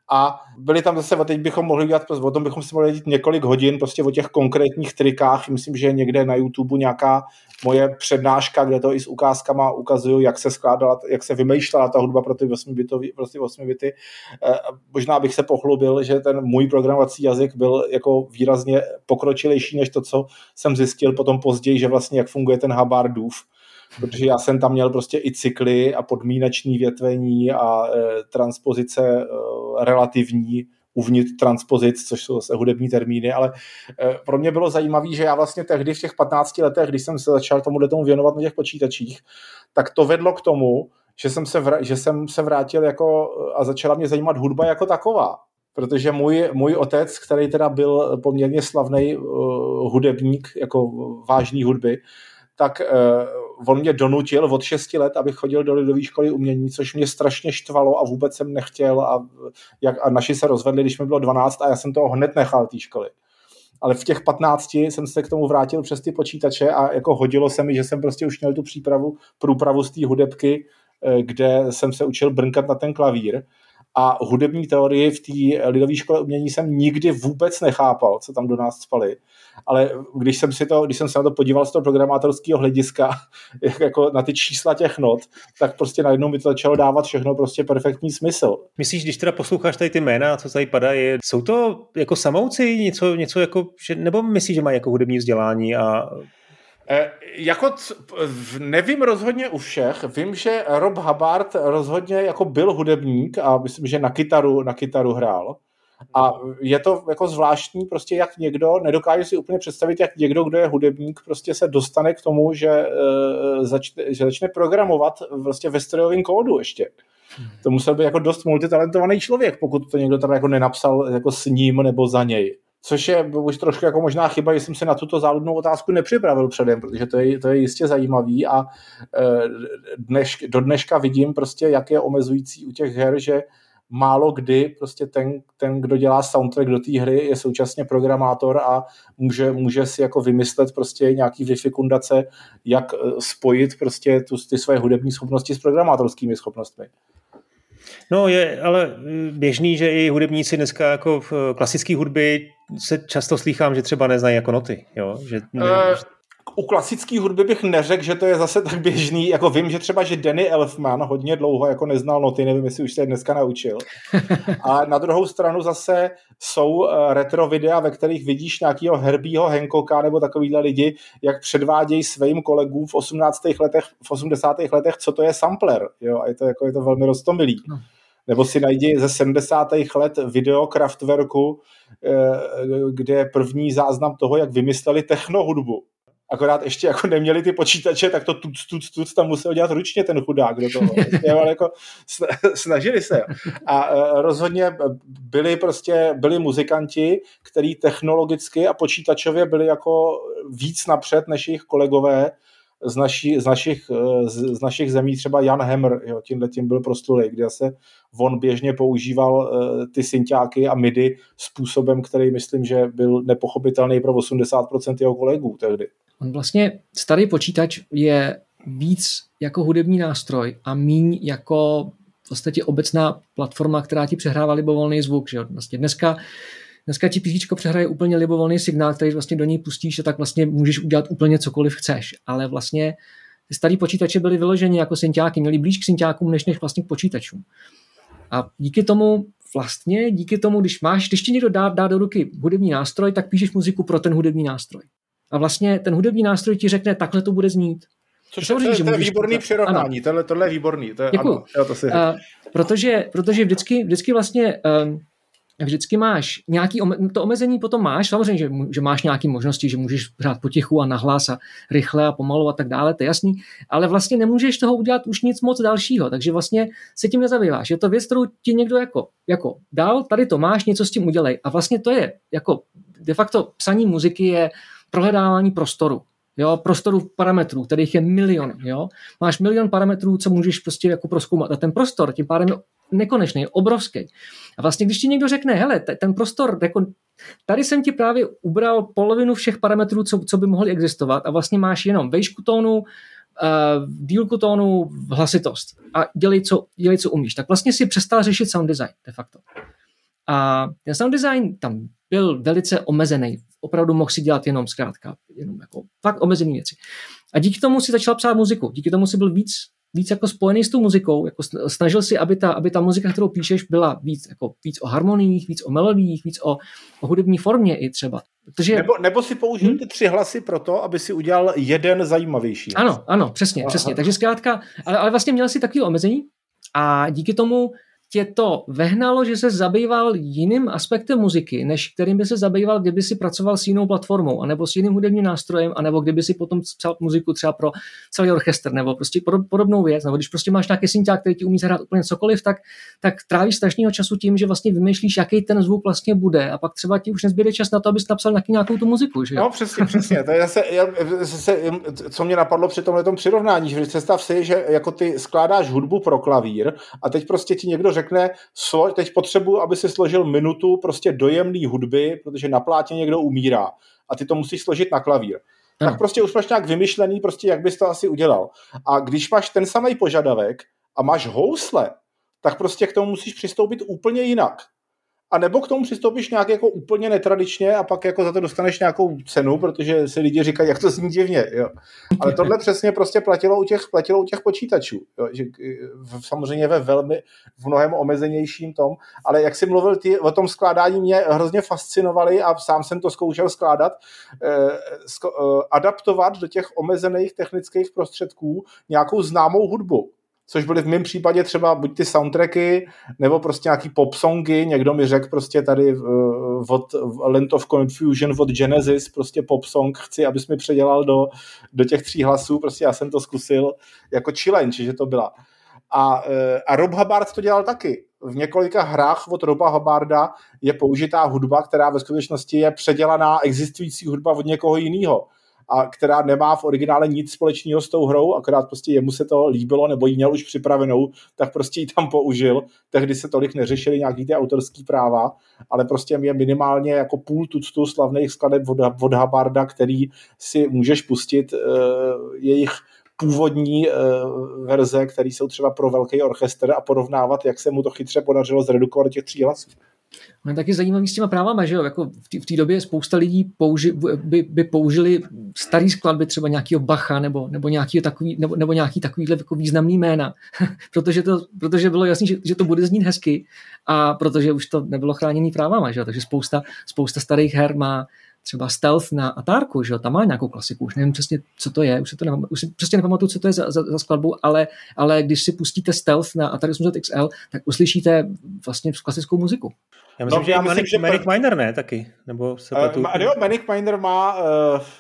S2: A byli tam zase, teď bychom mohli dělat, o tom bychom si mohli dělat několik hodin, prostě o těch konkrétních trikách. Myslím, že někde na YouTube nějaká moje přednáška, kde to i s ukázkama ukazuju, jak se skládala, jak se vymýšlela ta hudba pro ty 8 bitový, pro ty 8 bity. E, možná bych se pochlubil, že ten můj programovací jazyk byl jako výrazně pokročilejší než to, co jsem zjistil potom později, že vlastně jak funguje ten Habardův protože já jsem tam měl prostě i cykly a podmínační větvení a e, transpozice e, relativní uvnitř transpozic, což jsou zase hudební termíny, ale e, pro mě bylo zajímavé, že já vlastně tehdy v těch 15 letech, když jsem se začal tomu tomu věnovat na těch počítačích, tak to vedlo k tomu, že jsem se, vr- že jsem se vrátil jako a začala mě zajímat hudba jako taková. Protože můj, můj otec, který teda byl poměrně slavný uh, hudebník, jako vážný hudby, tak uh, on mě donutil od 6 let, abych chodil do lidové školy umění, což mě strašně štvalo a vůbec jsem nechtěl a, jak, a naši se rozvedli, když mi bylo 12 a já jsem toho hned nechal té školy. Ale v těch 15 jsem se k tomu vrátil přes ty počítače a jako hodilo se mi, že jsem prostě už měl tu přípravu, průpravu z té hudebky, eh, kde jsem se učil brnkat na ten klavír a hudební teorii v té lidové škole umění jsem nikdy vůbec nechápal, co tam do nás spali. Ale když jsem, si to, když jsem se na to podíval z toho programátorského hlediska, jako na ty čísla těch not, tak prostě najednou mi to začalo dávat všechno prostě perfektní smysl.
S1: Myslíš, když teda posloucháš tady ty jména, co tady padají, jsou to jako samouci, něco, něco jako, že, nebo myslíš, že mají jako hudební vzdělání a
S2: E, jako nevím rozhodně u všech, vím, že Rob Hubbard rozhodně jako byl hudebník a myslím, že na kytaru, na kytaru hrál. A je to jako zvláštní, prostě jak někdo, nedokáže si úplně představit, jak někdo, kdo je hudebník, prostě se dostane k tomu, že, e, začne, že začne programovat vlastně ve strojovém kódu ještě. To musel být jako dost multitalentovaný člověk, pokud to někdo teda jako nenapsal jako s ním nebo za něj. Což je už trošku jako možná chyba, že jsem se na tuto záludnou otázku nepřipravil předem, protože to je, to je jistě zajímavý a e, dneš, do dneška vidím prostě, jak je omezující u těch her, že málo kdy prostě ten, ten, kdo dělá soundtrack do té hry, je současně programátor a může, může si jako vymyslet prostě nějaký vyfikundace, jak e, spojit prostě tu, ty své hudební schopnosti s programátorskými schopnostmi.
S1: No je ale běžný, že i hudebníci dneska jako v klasické hudby se často slýchám, že třeba neznají jako noty. Jo? Že ne, uh,
S2: u klasické hudby bych neřekl, že to je zase tak běžný, jako vím, že třeba, že Danny Elfman hodně dlouho jako neznal noty, nevím, jestli už se je dneska naučil. A na druhou stranu zase jsou eh, retro videa, ve kterých vidíš nějakého Herbieho Hancocka nebo takovýhle lidi, jak předvádějí svým kolegům v 18. letech, v 80. letech, co to je sampler. Jo? A je to, jako, je to velmi roztomilý. No. Nebo si najdi ze 70. let video Kraftwerku, eh, kde je první záznam toho, jak vymysleli technohudbu akorát ještě jako neměli ty počítače, tak to tuc, tuc, tuc tam musel dělat ručně ten chudák do toho. Prostě, ale jako snažili se. A e, rozhodně byli prostě, byli muzikanti, kteří technologicky a počítačově byli jako víc napřed než jejich kolegové z, naší, z, našich, e, z, z našich zemí, třeba Jan Hemmer, jo, tímhle tím byl proslulý, kde se on běžně používal uh, ty synťáky a MIDI způsobem, který myslím, že byl nepochopitelný pro 80% jeho kolegů tehdy.
S3: On vlastně, starý počítač je víc jako hudební nástroj a míň jako v podstatě obecná platforma, která ti přehrává libovolný zvuk. Že? Vlastně dneska, dneska ti PC přehraje úplně libovolný signál, který vlastně do ní pustíš a tak vlastně můžeš udělat úplně cokoliv chceš. Ale vlastně ty starý počítače byly vyloženy jako synťáky, měli blíž k synťákům než, než vlastně k počítačům. A díky tomu vlastně, díky tomu, když máš, když ti někdo dá, dá do ruky hudební nástroj, tak píšeš muziku pro ten hudební nástroj. A vlastně ten hudební nástroj ti řekne, takhle to bude znít.
S2: Což to, je, to, to je výborný přirovnání, tohle, tohle je výborný. To je, ano, to si uh,
S3: protože, protože vždycky, vždycky vlastně um, vždycky máš nějaký, to omezení potom máš, samozřejmě, že, že máš nějaké možnosti, že můžeš hrát potichu a nahlas a rychle a pomalu a tak dále, to je jasný, ale vlastně nemůžeš toho udělat už nic moc dalšího, takže vlastně se tím nezabýváš. Je to věc, kterou ti někdo jako, jako dal, tady to máš, něco s tím udělej. A vlastně to je, jako de facto psaní muziky je prohledávání prostoru. Jo, prostoru parametrů, kterých je milion. Jo. Máš milion parametrů, co můžeš prostě jako proskoumat. A ten prostor tím pádem je nekonečný, je obrovský. A vlastně, když ti někdo řekne, hele, ten prostor, jako, tady jsem ti právě ubral polovinu všech parametrů, co, co by mohly existovat a vlastně máš jenom vejšku tónu, uh, dílku tónu, hlasitost a dělej co, dělej, co umíš. Tak vlastně si přestal řešit sound design de facto. A ten sound design tam byl velice omezený. Opravdu mohl si dělat jenom zkrátka, jenom jako fakt omezené věci. A díky tomu si začal psát muziku. Díky tomu si byl víc, víc jako spojený s tou muzikou. Jako snažil si, aby ta, aby ta muzika, kterou píšeš, byla víc, jako víc o harmoniích, víc o melodiích, víc o, o hudební formě i třeba.
S2: Protože... Nebo, nebo si použil hmm? ty tři hlasy pro to, aby si udělal jeden zajímavější.
S3: Ano, ano, přesně, Aha. přesně. Takže zkrátka, ale, ale vlastně měl si takový omezení a díky tomu tě to vehnalo, že se zabýval jiným aspektem muziky, než kterým by se zabýval, kdyby si pracoval s jinou platformou, anebo s jiným hudebním nástrojem, anebo kdyby si potom psal muziku třeba pro celý orchestr, nebo prostě podobnou věc, nebo když prostě máš nějaký synťák, který ti umí zahrát úplně cokoliv, tak, tak trávíš strašného času tím, že vlastně vymýšlíš, jaký ten zvuk vlastně bude, a pak třeba ti už nezbyde čas na to, abys napsal nějakou tu muziku. Že?
S2: No přesně, přesně. To je zase, zase, co mě napadlo při tomhle přirovnání, že představ si, že jako ty skládáš hudbu pro klavír a teď prostě ti někdo řekne, slo, teď potřebuji, aby si složil minutu prostě dojemný hudby, protože na plátě někdo umírá a ty to musíš složit na klavír. Hmm. Tak prostě už máš nějak vymyšlený, prostě jak bys to asi udělal. A když máš ten samý požadavek a máš housle, tak prostě k tomu musíš přistoupit úplně jinak a nebo k tomu přistoupíš nějak jako úplně netradičně a pak jako za to dostaneš nějakou cenu, protože si lidi říkají, jak to zní divně. Jo. Ale tohle přesně prostě platilo u těch, platilo u těch počítačů. Jo. Že, samozřejmě ve velmi, v mnohem omezenějším tom, ale jak jsi mluvil ty o tom skládání, mě hrozně fascinovali a sám jsem to zkoušel skládat, eh, sk- eh, adaptovat do těch omezených technických prostředků nějakou známou hudbu což byly v mém případě třeba buď ty soundtracky, nebo prostě nějaký pop songy, někdo mi řekl prostě tady uh, od Land of Confusion od Genesis, prostě pop song, chci, abys mi předělal do, do těch tří hlasů, prostě já jsem to zkusil jako challenge, že to byla. A, uh, a Rob Hubbard to dělal taky. V několika hrách od Roba Hubbarda je použitá hudba, která ve skutečnosti je předělaná existující hudba od někoho jiného a která nemá v originále nic společného s tou hrou, akorát prostě jemu se to líbilo nebo ji měl už připravenou, tak prostě ji tam použil. Tehdy se tolik neřešili nějaký ty autorský práva, ale prostě je minimálně jako půl tuctu slavných skladeb od, od Habarda, který si můžeš pustit uh, jejich původní uh, verze, které jsou třeba pro velký orchestr a porovnávat, jak se mu to chytře podařilo zredukovat těch tří hlasů.
S3: No taky zajímavý s těma právama, že jo, jako v té době spousta lidí použi, by, by, použili starý skladby třeba nějakého Bacha nebo, nebo, nějaký takový, nebo, nebo nějaký takovýhle jako významný jména, protože, to, protože bylo jasné, že, že, to bude znít hezky a protože už to nebylo chráněný právama, že jo, takže spousta, spousta starých her má, třeba Stealth na Atárku, že jo, tam má nějakou klasiku, už nevím přesně, co to je, už, se to nevím, už si přesně nepamatuju, co to je za, za, za skladbu, ale, ale když si pustíte Stealth na Atari 800 XL, tak uslyšíte vlastně klasickou muziku.
S1: Já myslím, no, že já myslím, Manic, že Manic Miner ne taky, nebo se
S2: uh, ma, jo, Manic Miner má,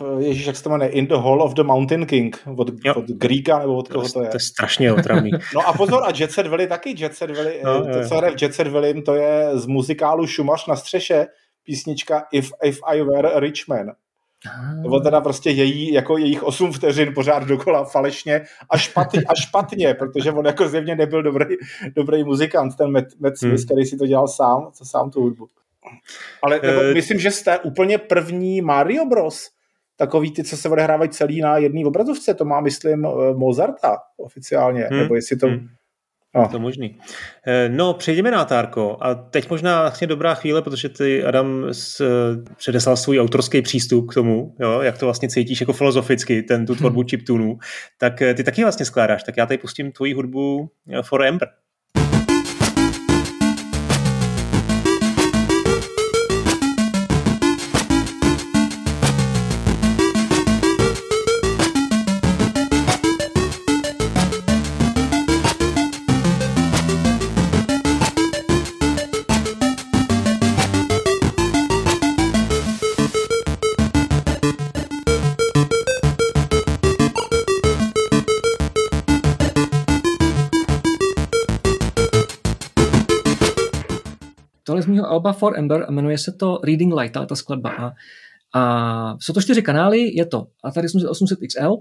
S2: uh, ježíš, jak se to jmenuje, In the Hall of the Mountain King, od, od Greeka, nebo od koho to je.
S1: To je strašně otravný.
S2: no a pozor, a Jet Set Valley taky, Jet Set Valley, no, to, co hraje v Jet Set Valley, to je z muzikálu Šumař na střeše, písnička If, If I Were a Rich Man. Nebo teda prostě její, jako jejich 8 vteřin pořád dokola falešně a špatně, a špatně protože on jako zjevně nebyl dobrý, dobrý muzikant, ten Matt, Matt Smith, hmm. který si to dělal sám, to sám tu hudbu. Ale nebo, uh, myslím, že jste úplně první Mario Bros. Takový ty, co se odehrávají celý na jedné obrazovce, to má, myslím, eh, Mozarta oficiálně, hmm. nebo jestli to... Hmm
S1: je to možný. Eh, no, přejdeme na Tárko. A teď možná vlastně dobrá chvíle, protože ty, Adam, s, předeslal svůj autorský přístup k tomu, jo, jak to vlastně cítíš jako filozoficky, ten, tu tvorbu chiptunů, tak eh, ty taky vlastně skládáš. Tak já tady pustím tvoji hudbu eh, For Ember.
S3: Alba For Ember a jmenuje se to Reading Light, ta skladba. A, a jsou to čtyři kanály, je to Atari 800 XL,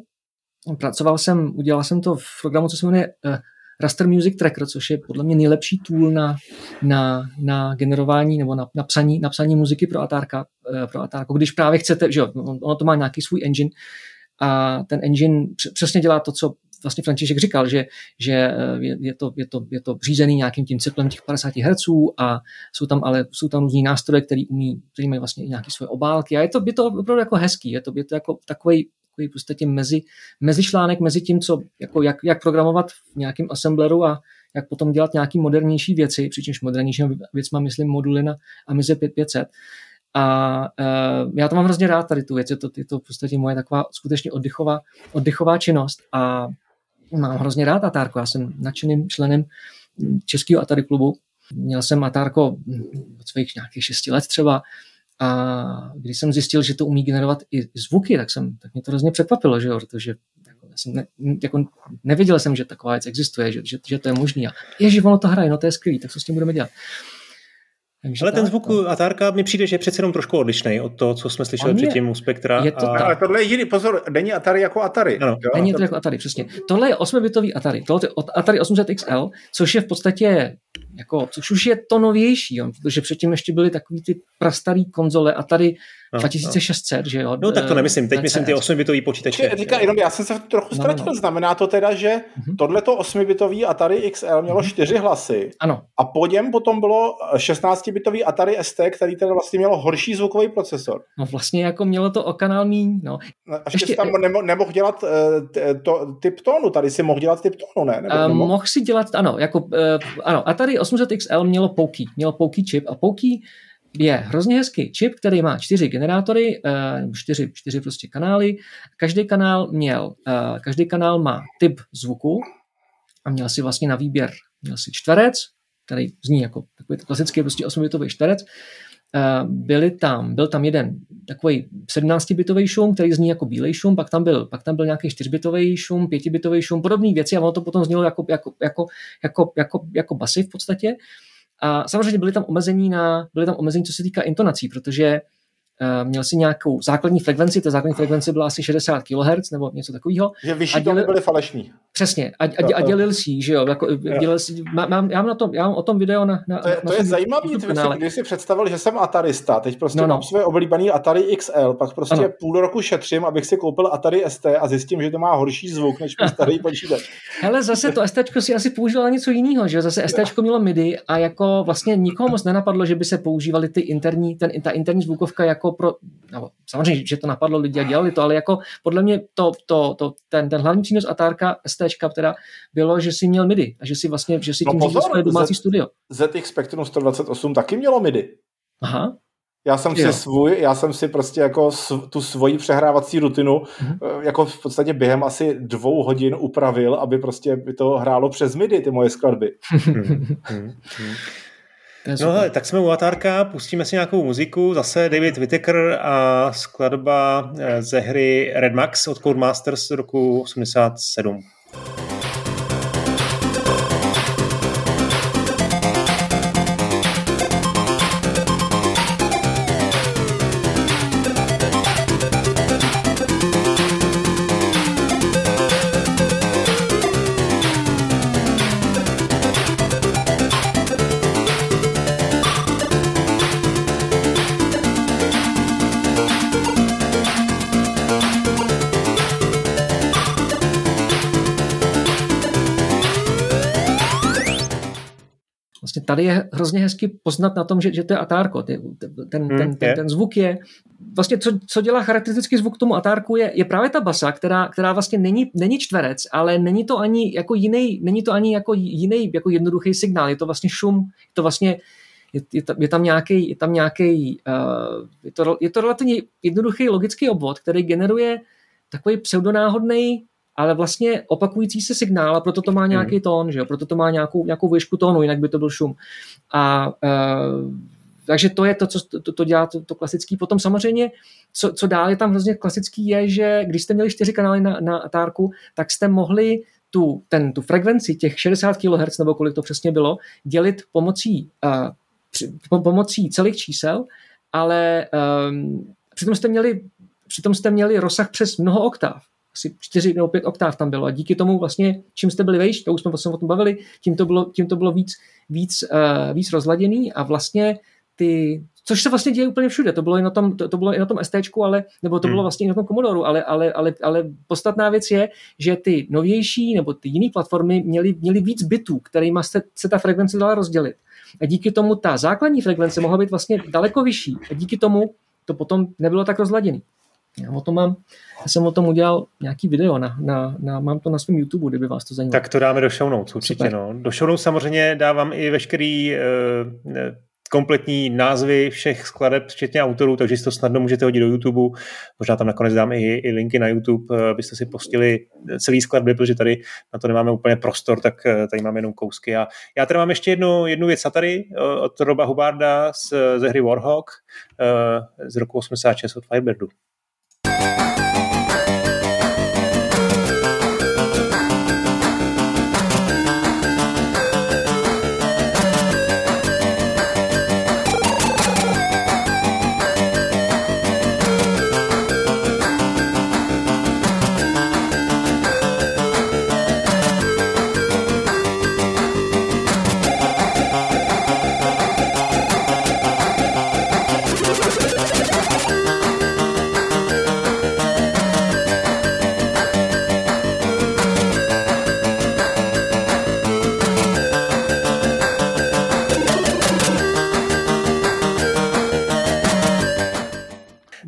S3: pracoval jsem, udělal jsem to v programu, co se jmenuje uh, Raster Music Tracker, což je podle mě nejlepší tool na, na, na generování nebo na, na, psaní, na psaní muziky pro Atárka, uh, pro Atárko. Když právě chcete, že jo, ono to má nějaký svůj engine a ten engine přesně dělá to, co vlastně František říkal, že, že eh, je, je, to, je, to, je to řízený nějakým tím cyklem těch 50 Hz a jsou tam ale jsou tam různý nástroje, které umí, který mají vlastně nějaké svoje obálky a je to, je to opravdu jako hezký, je to, je to jako takový takový prostě mezi, mezišlánek mezi tím, co, jako jak, jak programovat v nějakém assembleru a jak potom dělat nějaké modernější věci, přičemž modernější věc mám, myslím, moduly na Amize 5500. A uh, já to mám hrozně rád tady tu věc, je to, je to v podstatě moje taková skutečně oddychová, oddychová činnost a mám hrozně rád Atárko, já jsem nadšeným členem českého Atari klubu. Měl jsem Atárko od svých nějakých šesti let třeba a když jsem zjistil, že to umí generovat i zvuky, tak, jsem, tak mě to hrozně překvapilo, že jo, protože jako, jsem ne, jako nevěděl jsem, že taková věc existuje, že, že, že to je možný. A ježiš, ono to hraje, no to je skvělý, tak co s tím budeme dělat.
S1: Takže ale tak, ten zvuk to... Atárka mi přijde, že je přece jenom trošku odlišný od toho, co jsme slyšeli je, předtím u Spektra.
S2: Je to a... Ale tohle je jiný, pozor, není Atari jako Atari.
S3: Ano. Není to jako Atari, přesně. Tohle je 8-bitový Atari, tohle je Atari 800 XL, což je v podstatě jako, což už je to novější, jo, protože předtím ještě byly takový ty prastarý konzole a tady no, 2600, no. že jo.
S1: No tak to nemyslím, teď myslím ty 8-bitový počítače.
S2: Teďka jenom já jsem se trochu ztratil, no, no. znamená to teda, že mm-hmm. tohleto 8-bitový Atari XL mělo mm-hmm. 4 hlasy
S3: ano.
S2: a po něm potom bylo 16-bitový Atari ST, který teda vlastně mělo horší zvukový procesor.
S3: No vlastně jako mělo to o kanál míň, no.
S2: A ještě tam nemo, nemohl dělat uh, to, typ tónu, tady si mohl dělat typ tónu, ne?
S3: Nebo, uh, mohl si dělat, ano, jako, uh, ano, Atari 800 XL mělo Pouky, mělo Pouky čip a Pouky je hrozně hezký čip, který má čtyři generátory, uh, čtyři, čtyři prostě kanály. Každý kanál měl, uh, každý kanál má typ zvuku a měl si vlastně na výběr, měl si čtverec, který zní jako takový klasický prostě 8-bitový čtverec. Uh, byli tam, byl tam jeden takový 17-bitový šum, který zní jako bílej šum, pak tam byl, pak tam byl nějaký 4-bitový šum, 5-bitový šum, podobné věci a ono to potom znělo jako, jako, jako, jako, jako, jako basy v podstatě. A samozřejmě byly tam omezení na, byly tam omezení, co se týká intonací, protože měl si nějakou základní frekvenci, ta základní frekvence byla asi 60 kHz nebo něco takového.
S2: Že vyšší tóny byly falešní.
S3: Přesně. A, a, a dělil si, že jo? Jako, dělil si, má, mám, já, mám na tom, já mám o tom video na, na
S2: To je,
S3: na
S2: to je zajímavý, když si představil, že jsem Atarista, teď prostě no, no. mám své oblíbený Atari XL, pak prostě ano. půl roku šetřím, abych si koupil Atari ST a zjistím, že to má horší zvuk, než můj starý počítač.
S3: Hele, zase to ST si asi na něco jiného, že zase ST mělo MIDI a jako vlastně nikomu moc nenapadlo, že by se používali ty interní, ten, ta interní zvukovka jako pro, no, samozřejmě, že to napadlo lidi a dělali to, ale jako podle mě to, to, to ten, ten hlavní přínos Atárka ST teda bylo, že si měl MIDI a že si vlastně, že si no tím pozor, své domácí Z, studio.
S2: ZX Spectrum 128 taky mělo MIDI.
S3: Aha.
S2: Já jsem jo. si svůj, já jsem si prostě jako tu svoji přehrávací rutinu mm-hmm. jako v podstatě během asi dvou hodin upravil, aby prostě by to hrálo přes MIDI, ty moje skladby.
S1: No hele, tak jsme u Atárka, pustíme si nějakou muziku, zase David Whittaker a skladba eh, ze hry Red Max od Codemasters z roku 87.
S3: tady je hrozně hezky poznat na tom, že, že to je atárko. Ten, hmm, ten, ten, ten zvuk je, vlastně co, co dělá charakteristický zvuk tomu atárku je, je právě ta basa, která, která vlastně není, není čtverec, ale není to ani jako jiný, není to ani jako jiný jako jednoduchý signál, je to vlastně šum, je to vlastně je, je, je tam nějaký, je tam nějaký, uh, je, to, je to relativně jednoduchý logický obvod, který generuje takový pseudonáhodný ale vlastně opakující se signál a proto to má nějaký hmm. tón, že jo? proto to má nějakou, nějakou výšku tónu, jinak by to byl šum. A uh, takže to je to, co to, to dělá to, to klasický. Potom samozřejmě, co, co dál je tam hrozně klasický, je, že když jste měli čtyři kanály na, na Atárku, tak jste mohli tu, ten, tu frekvenci těch 60 kHz, nebo kolik to přesně bylo, dělit pomocí, uh, při, pomocí celých čísel, ale um, přitom jste měli přitom jste měli rozsah přes mnoho oktáv asi 4 nebo 5 oktáv tam bylo a díky tomu vlastně, čím jste byli vejš, to už jsme vlastně o tom bavili, tím to bylo, tím to bylo víc, víc, uh, víc rozladěný a vlastně ty, což se vlastně děje úplně všude, to bylo i na tom, to, to bylo i na tom ST, ale, nebo to bylo hmm. vlastně i na tom Commodoru, ale, ale, ale, ale podstatná věc je, že ty novější nebo ty jiné platformy měly, měly víc bitů, kterými se, se ta frekvence dala rozdělit. A díky tomu ta základní frekvence mohla být vlastně daleko vyšší. A díky tomu to potom nebylo tak rozladěný. Já o tom mám, já jsem o tom udělal nějaký video, na, na, na, mám to na svém YouTube, kdyby vás to zajímalo.
S1: Tak to dáme do show notes, určitě. Super. No. Do show notes samozřejmě dávám i veškerý uh, kompletní názvy všech skladeb, včetně autorů, takže si to snadno můžete hodit do YouTube. Možná tam nakonec dám i, i linky na YouTube, eh, abyste si postili celý skladby, protože tady na to nemáme úplně prostor, tak tady máme jenom kousky. A já tady mám ještě jednu, jednu věc tady od Roba Hubarda z, ze hry Warhawk z roku 86 od Firebirdu. Música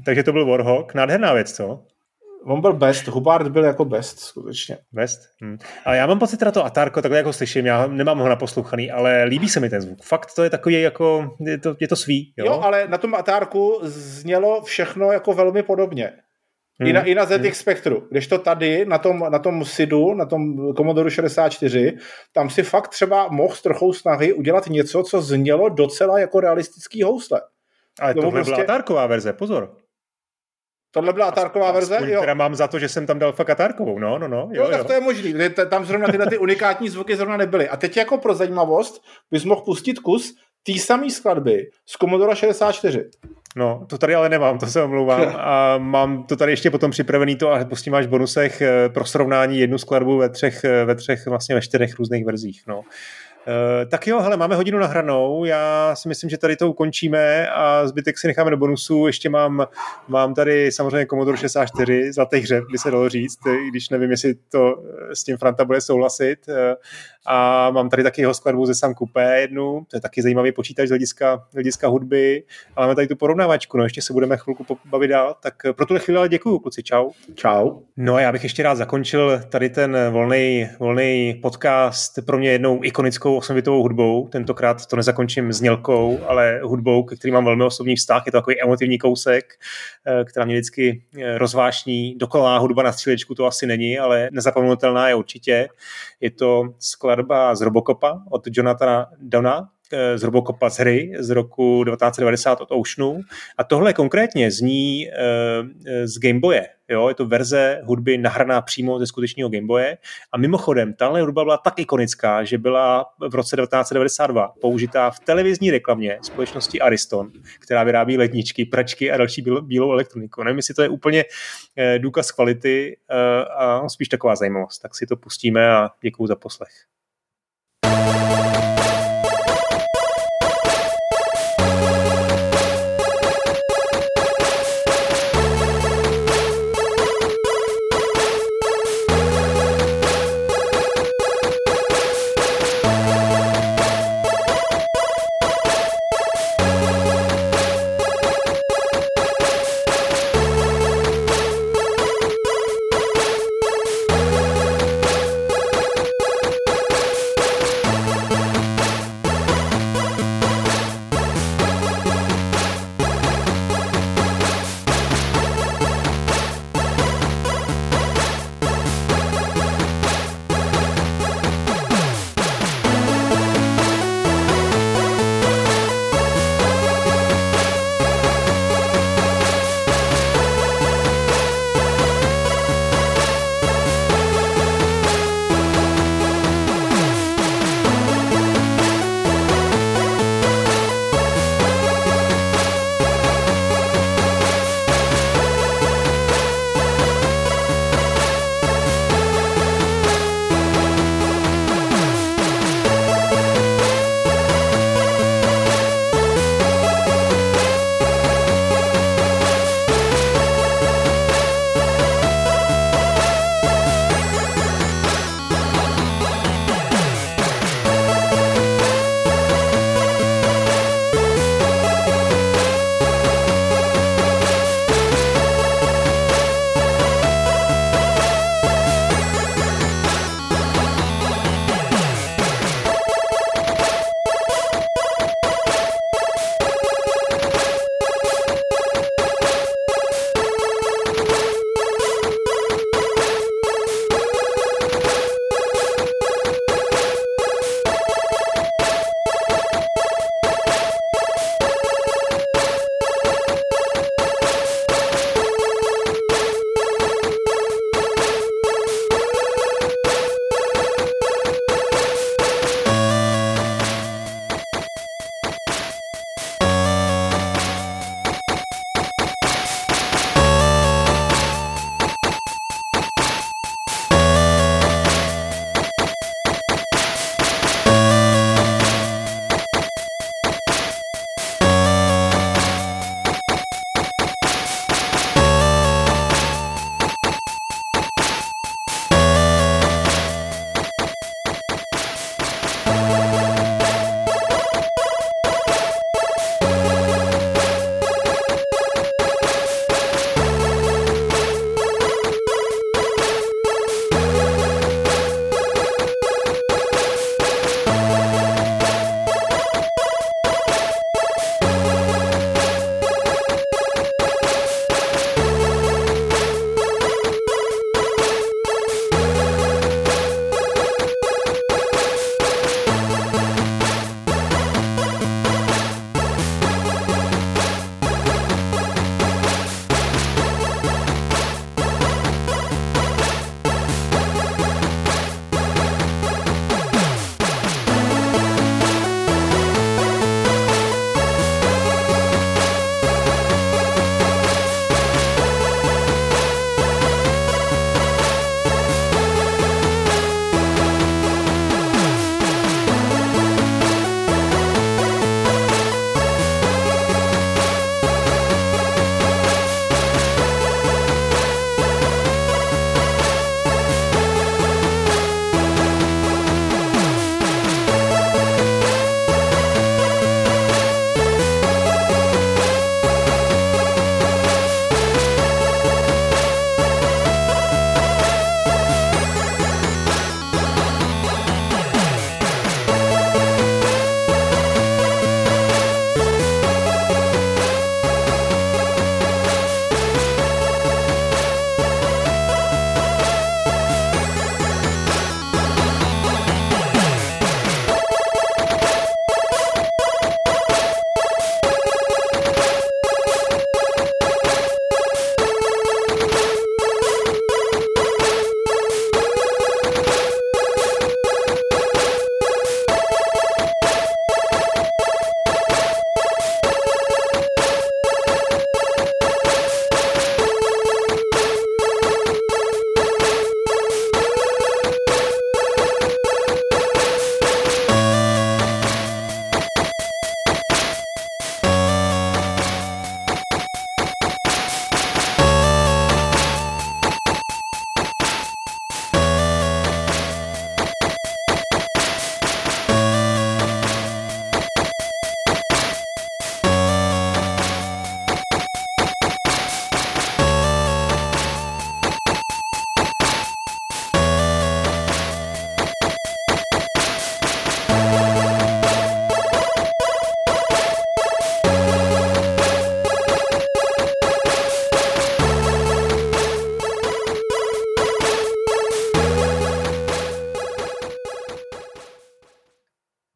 S1: Takže to byl Warhawk. Nádherná věc, co?
S2: On byl best, Hubart byl jako best, skutečně.
S1: Best. Hm. A já mám pocit, teda to Atarko, takhle jako slyším, já nemám ho naposlouchaný, ale líbí se mi ten zvuk. Fakt to je takový jako, je to, je to svý. Jo?
S2: jo, ale na tom Atarku znělo všechno jako velmi podobně. Hmm. I na, i na ZX hmm. Spectru. Když to tady, na tom, na tom SIDu, na tom Commodore 64, tam si fakt třeba mohl s trochou snahy udělat něco, co znělo docela jako realistický housle.
S1: Ale to prostě... byla Atarková verze, pozor.
S2: Tohle byla Atárková verze?
S1: Aspoň jo. Teda mám za to, že jsem tam dal fakt Atárkovou, no, no, no. Jo,
S2: no tak jo. to je možný, tam zrovna tyhle ty unikátní zvuky zrovna nebyly. A teď jako pro zajímavost bys mohl pustit kus té samé skladby z Commodore 64.
S1: no, to tady ale nemám, to se omlouvám. A mám to tady ještě potom připravený to a pustím až v bonusech eh, pro srovnání jednu skladbu ve třech, eh, ve třech, vlastně ve čtyřech různých verzích. No. Eh, tak jo, hele, máme hodinu nahranou, já si myslím, že tady to ukončíme a zbytek si necháme do bonusu. Ještě mám, mám tady samozřejmě Commodore 64, zlatý hřeb, by se dalo říct, i když nevím, jestli to eh, s tím Franta bude souhlasit. Eh, a mám tady taky jeho skladbu ze Sam Coupé jednu, to je taky zajímavý počítač z hlediska, hlediska hudby. A máme tady tu porovnávačku, no ještě se budeme chvilku bavit dál. Tak pro tuhle chvíli ale děkuju, kluci, čau.
S2: Čau.
S1: No a já bych ještě rád zakončil tady ten volný, volný podcast pro mě jednou ikonickou osmibitovou hudbou. Tentokrát to nezakončím znělkou, ale hudbou, ke který mám velmi osobní vztah. Je to takový emotivní kousek, eh, která mě vždycky eh, rozvášní. Dokonalá hudba na střílečku to asi není, ale nezapomenutelná je určitě. Je to skladba z Robocopa od Jonathana Dona, z Robocopa z hry z roku 1990 od Oceanu. A tohle konkrétně zní eh, z Gameboye. Jo, je to verze hudby nahraná přímo ze skutečného Gameboye. A mimochodem, tahle hudba byla tak ikonická, že byla v roce 1992 použitá v televizní reklamě společnosti Ariston, která vyrábí ledničky, pračky a další bílou elektroniku. Nevím, jestli to je úplně eh, důkaz kvality a spíš taková zajímavost. Tak si to pustíme a děkuju za poslech.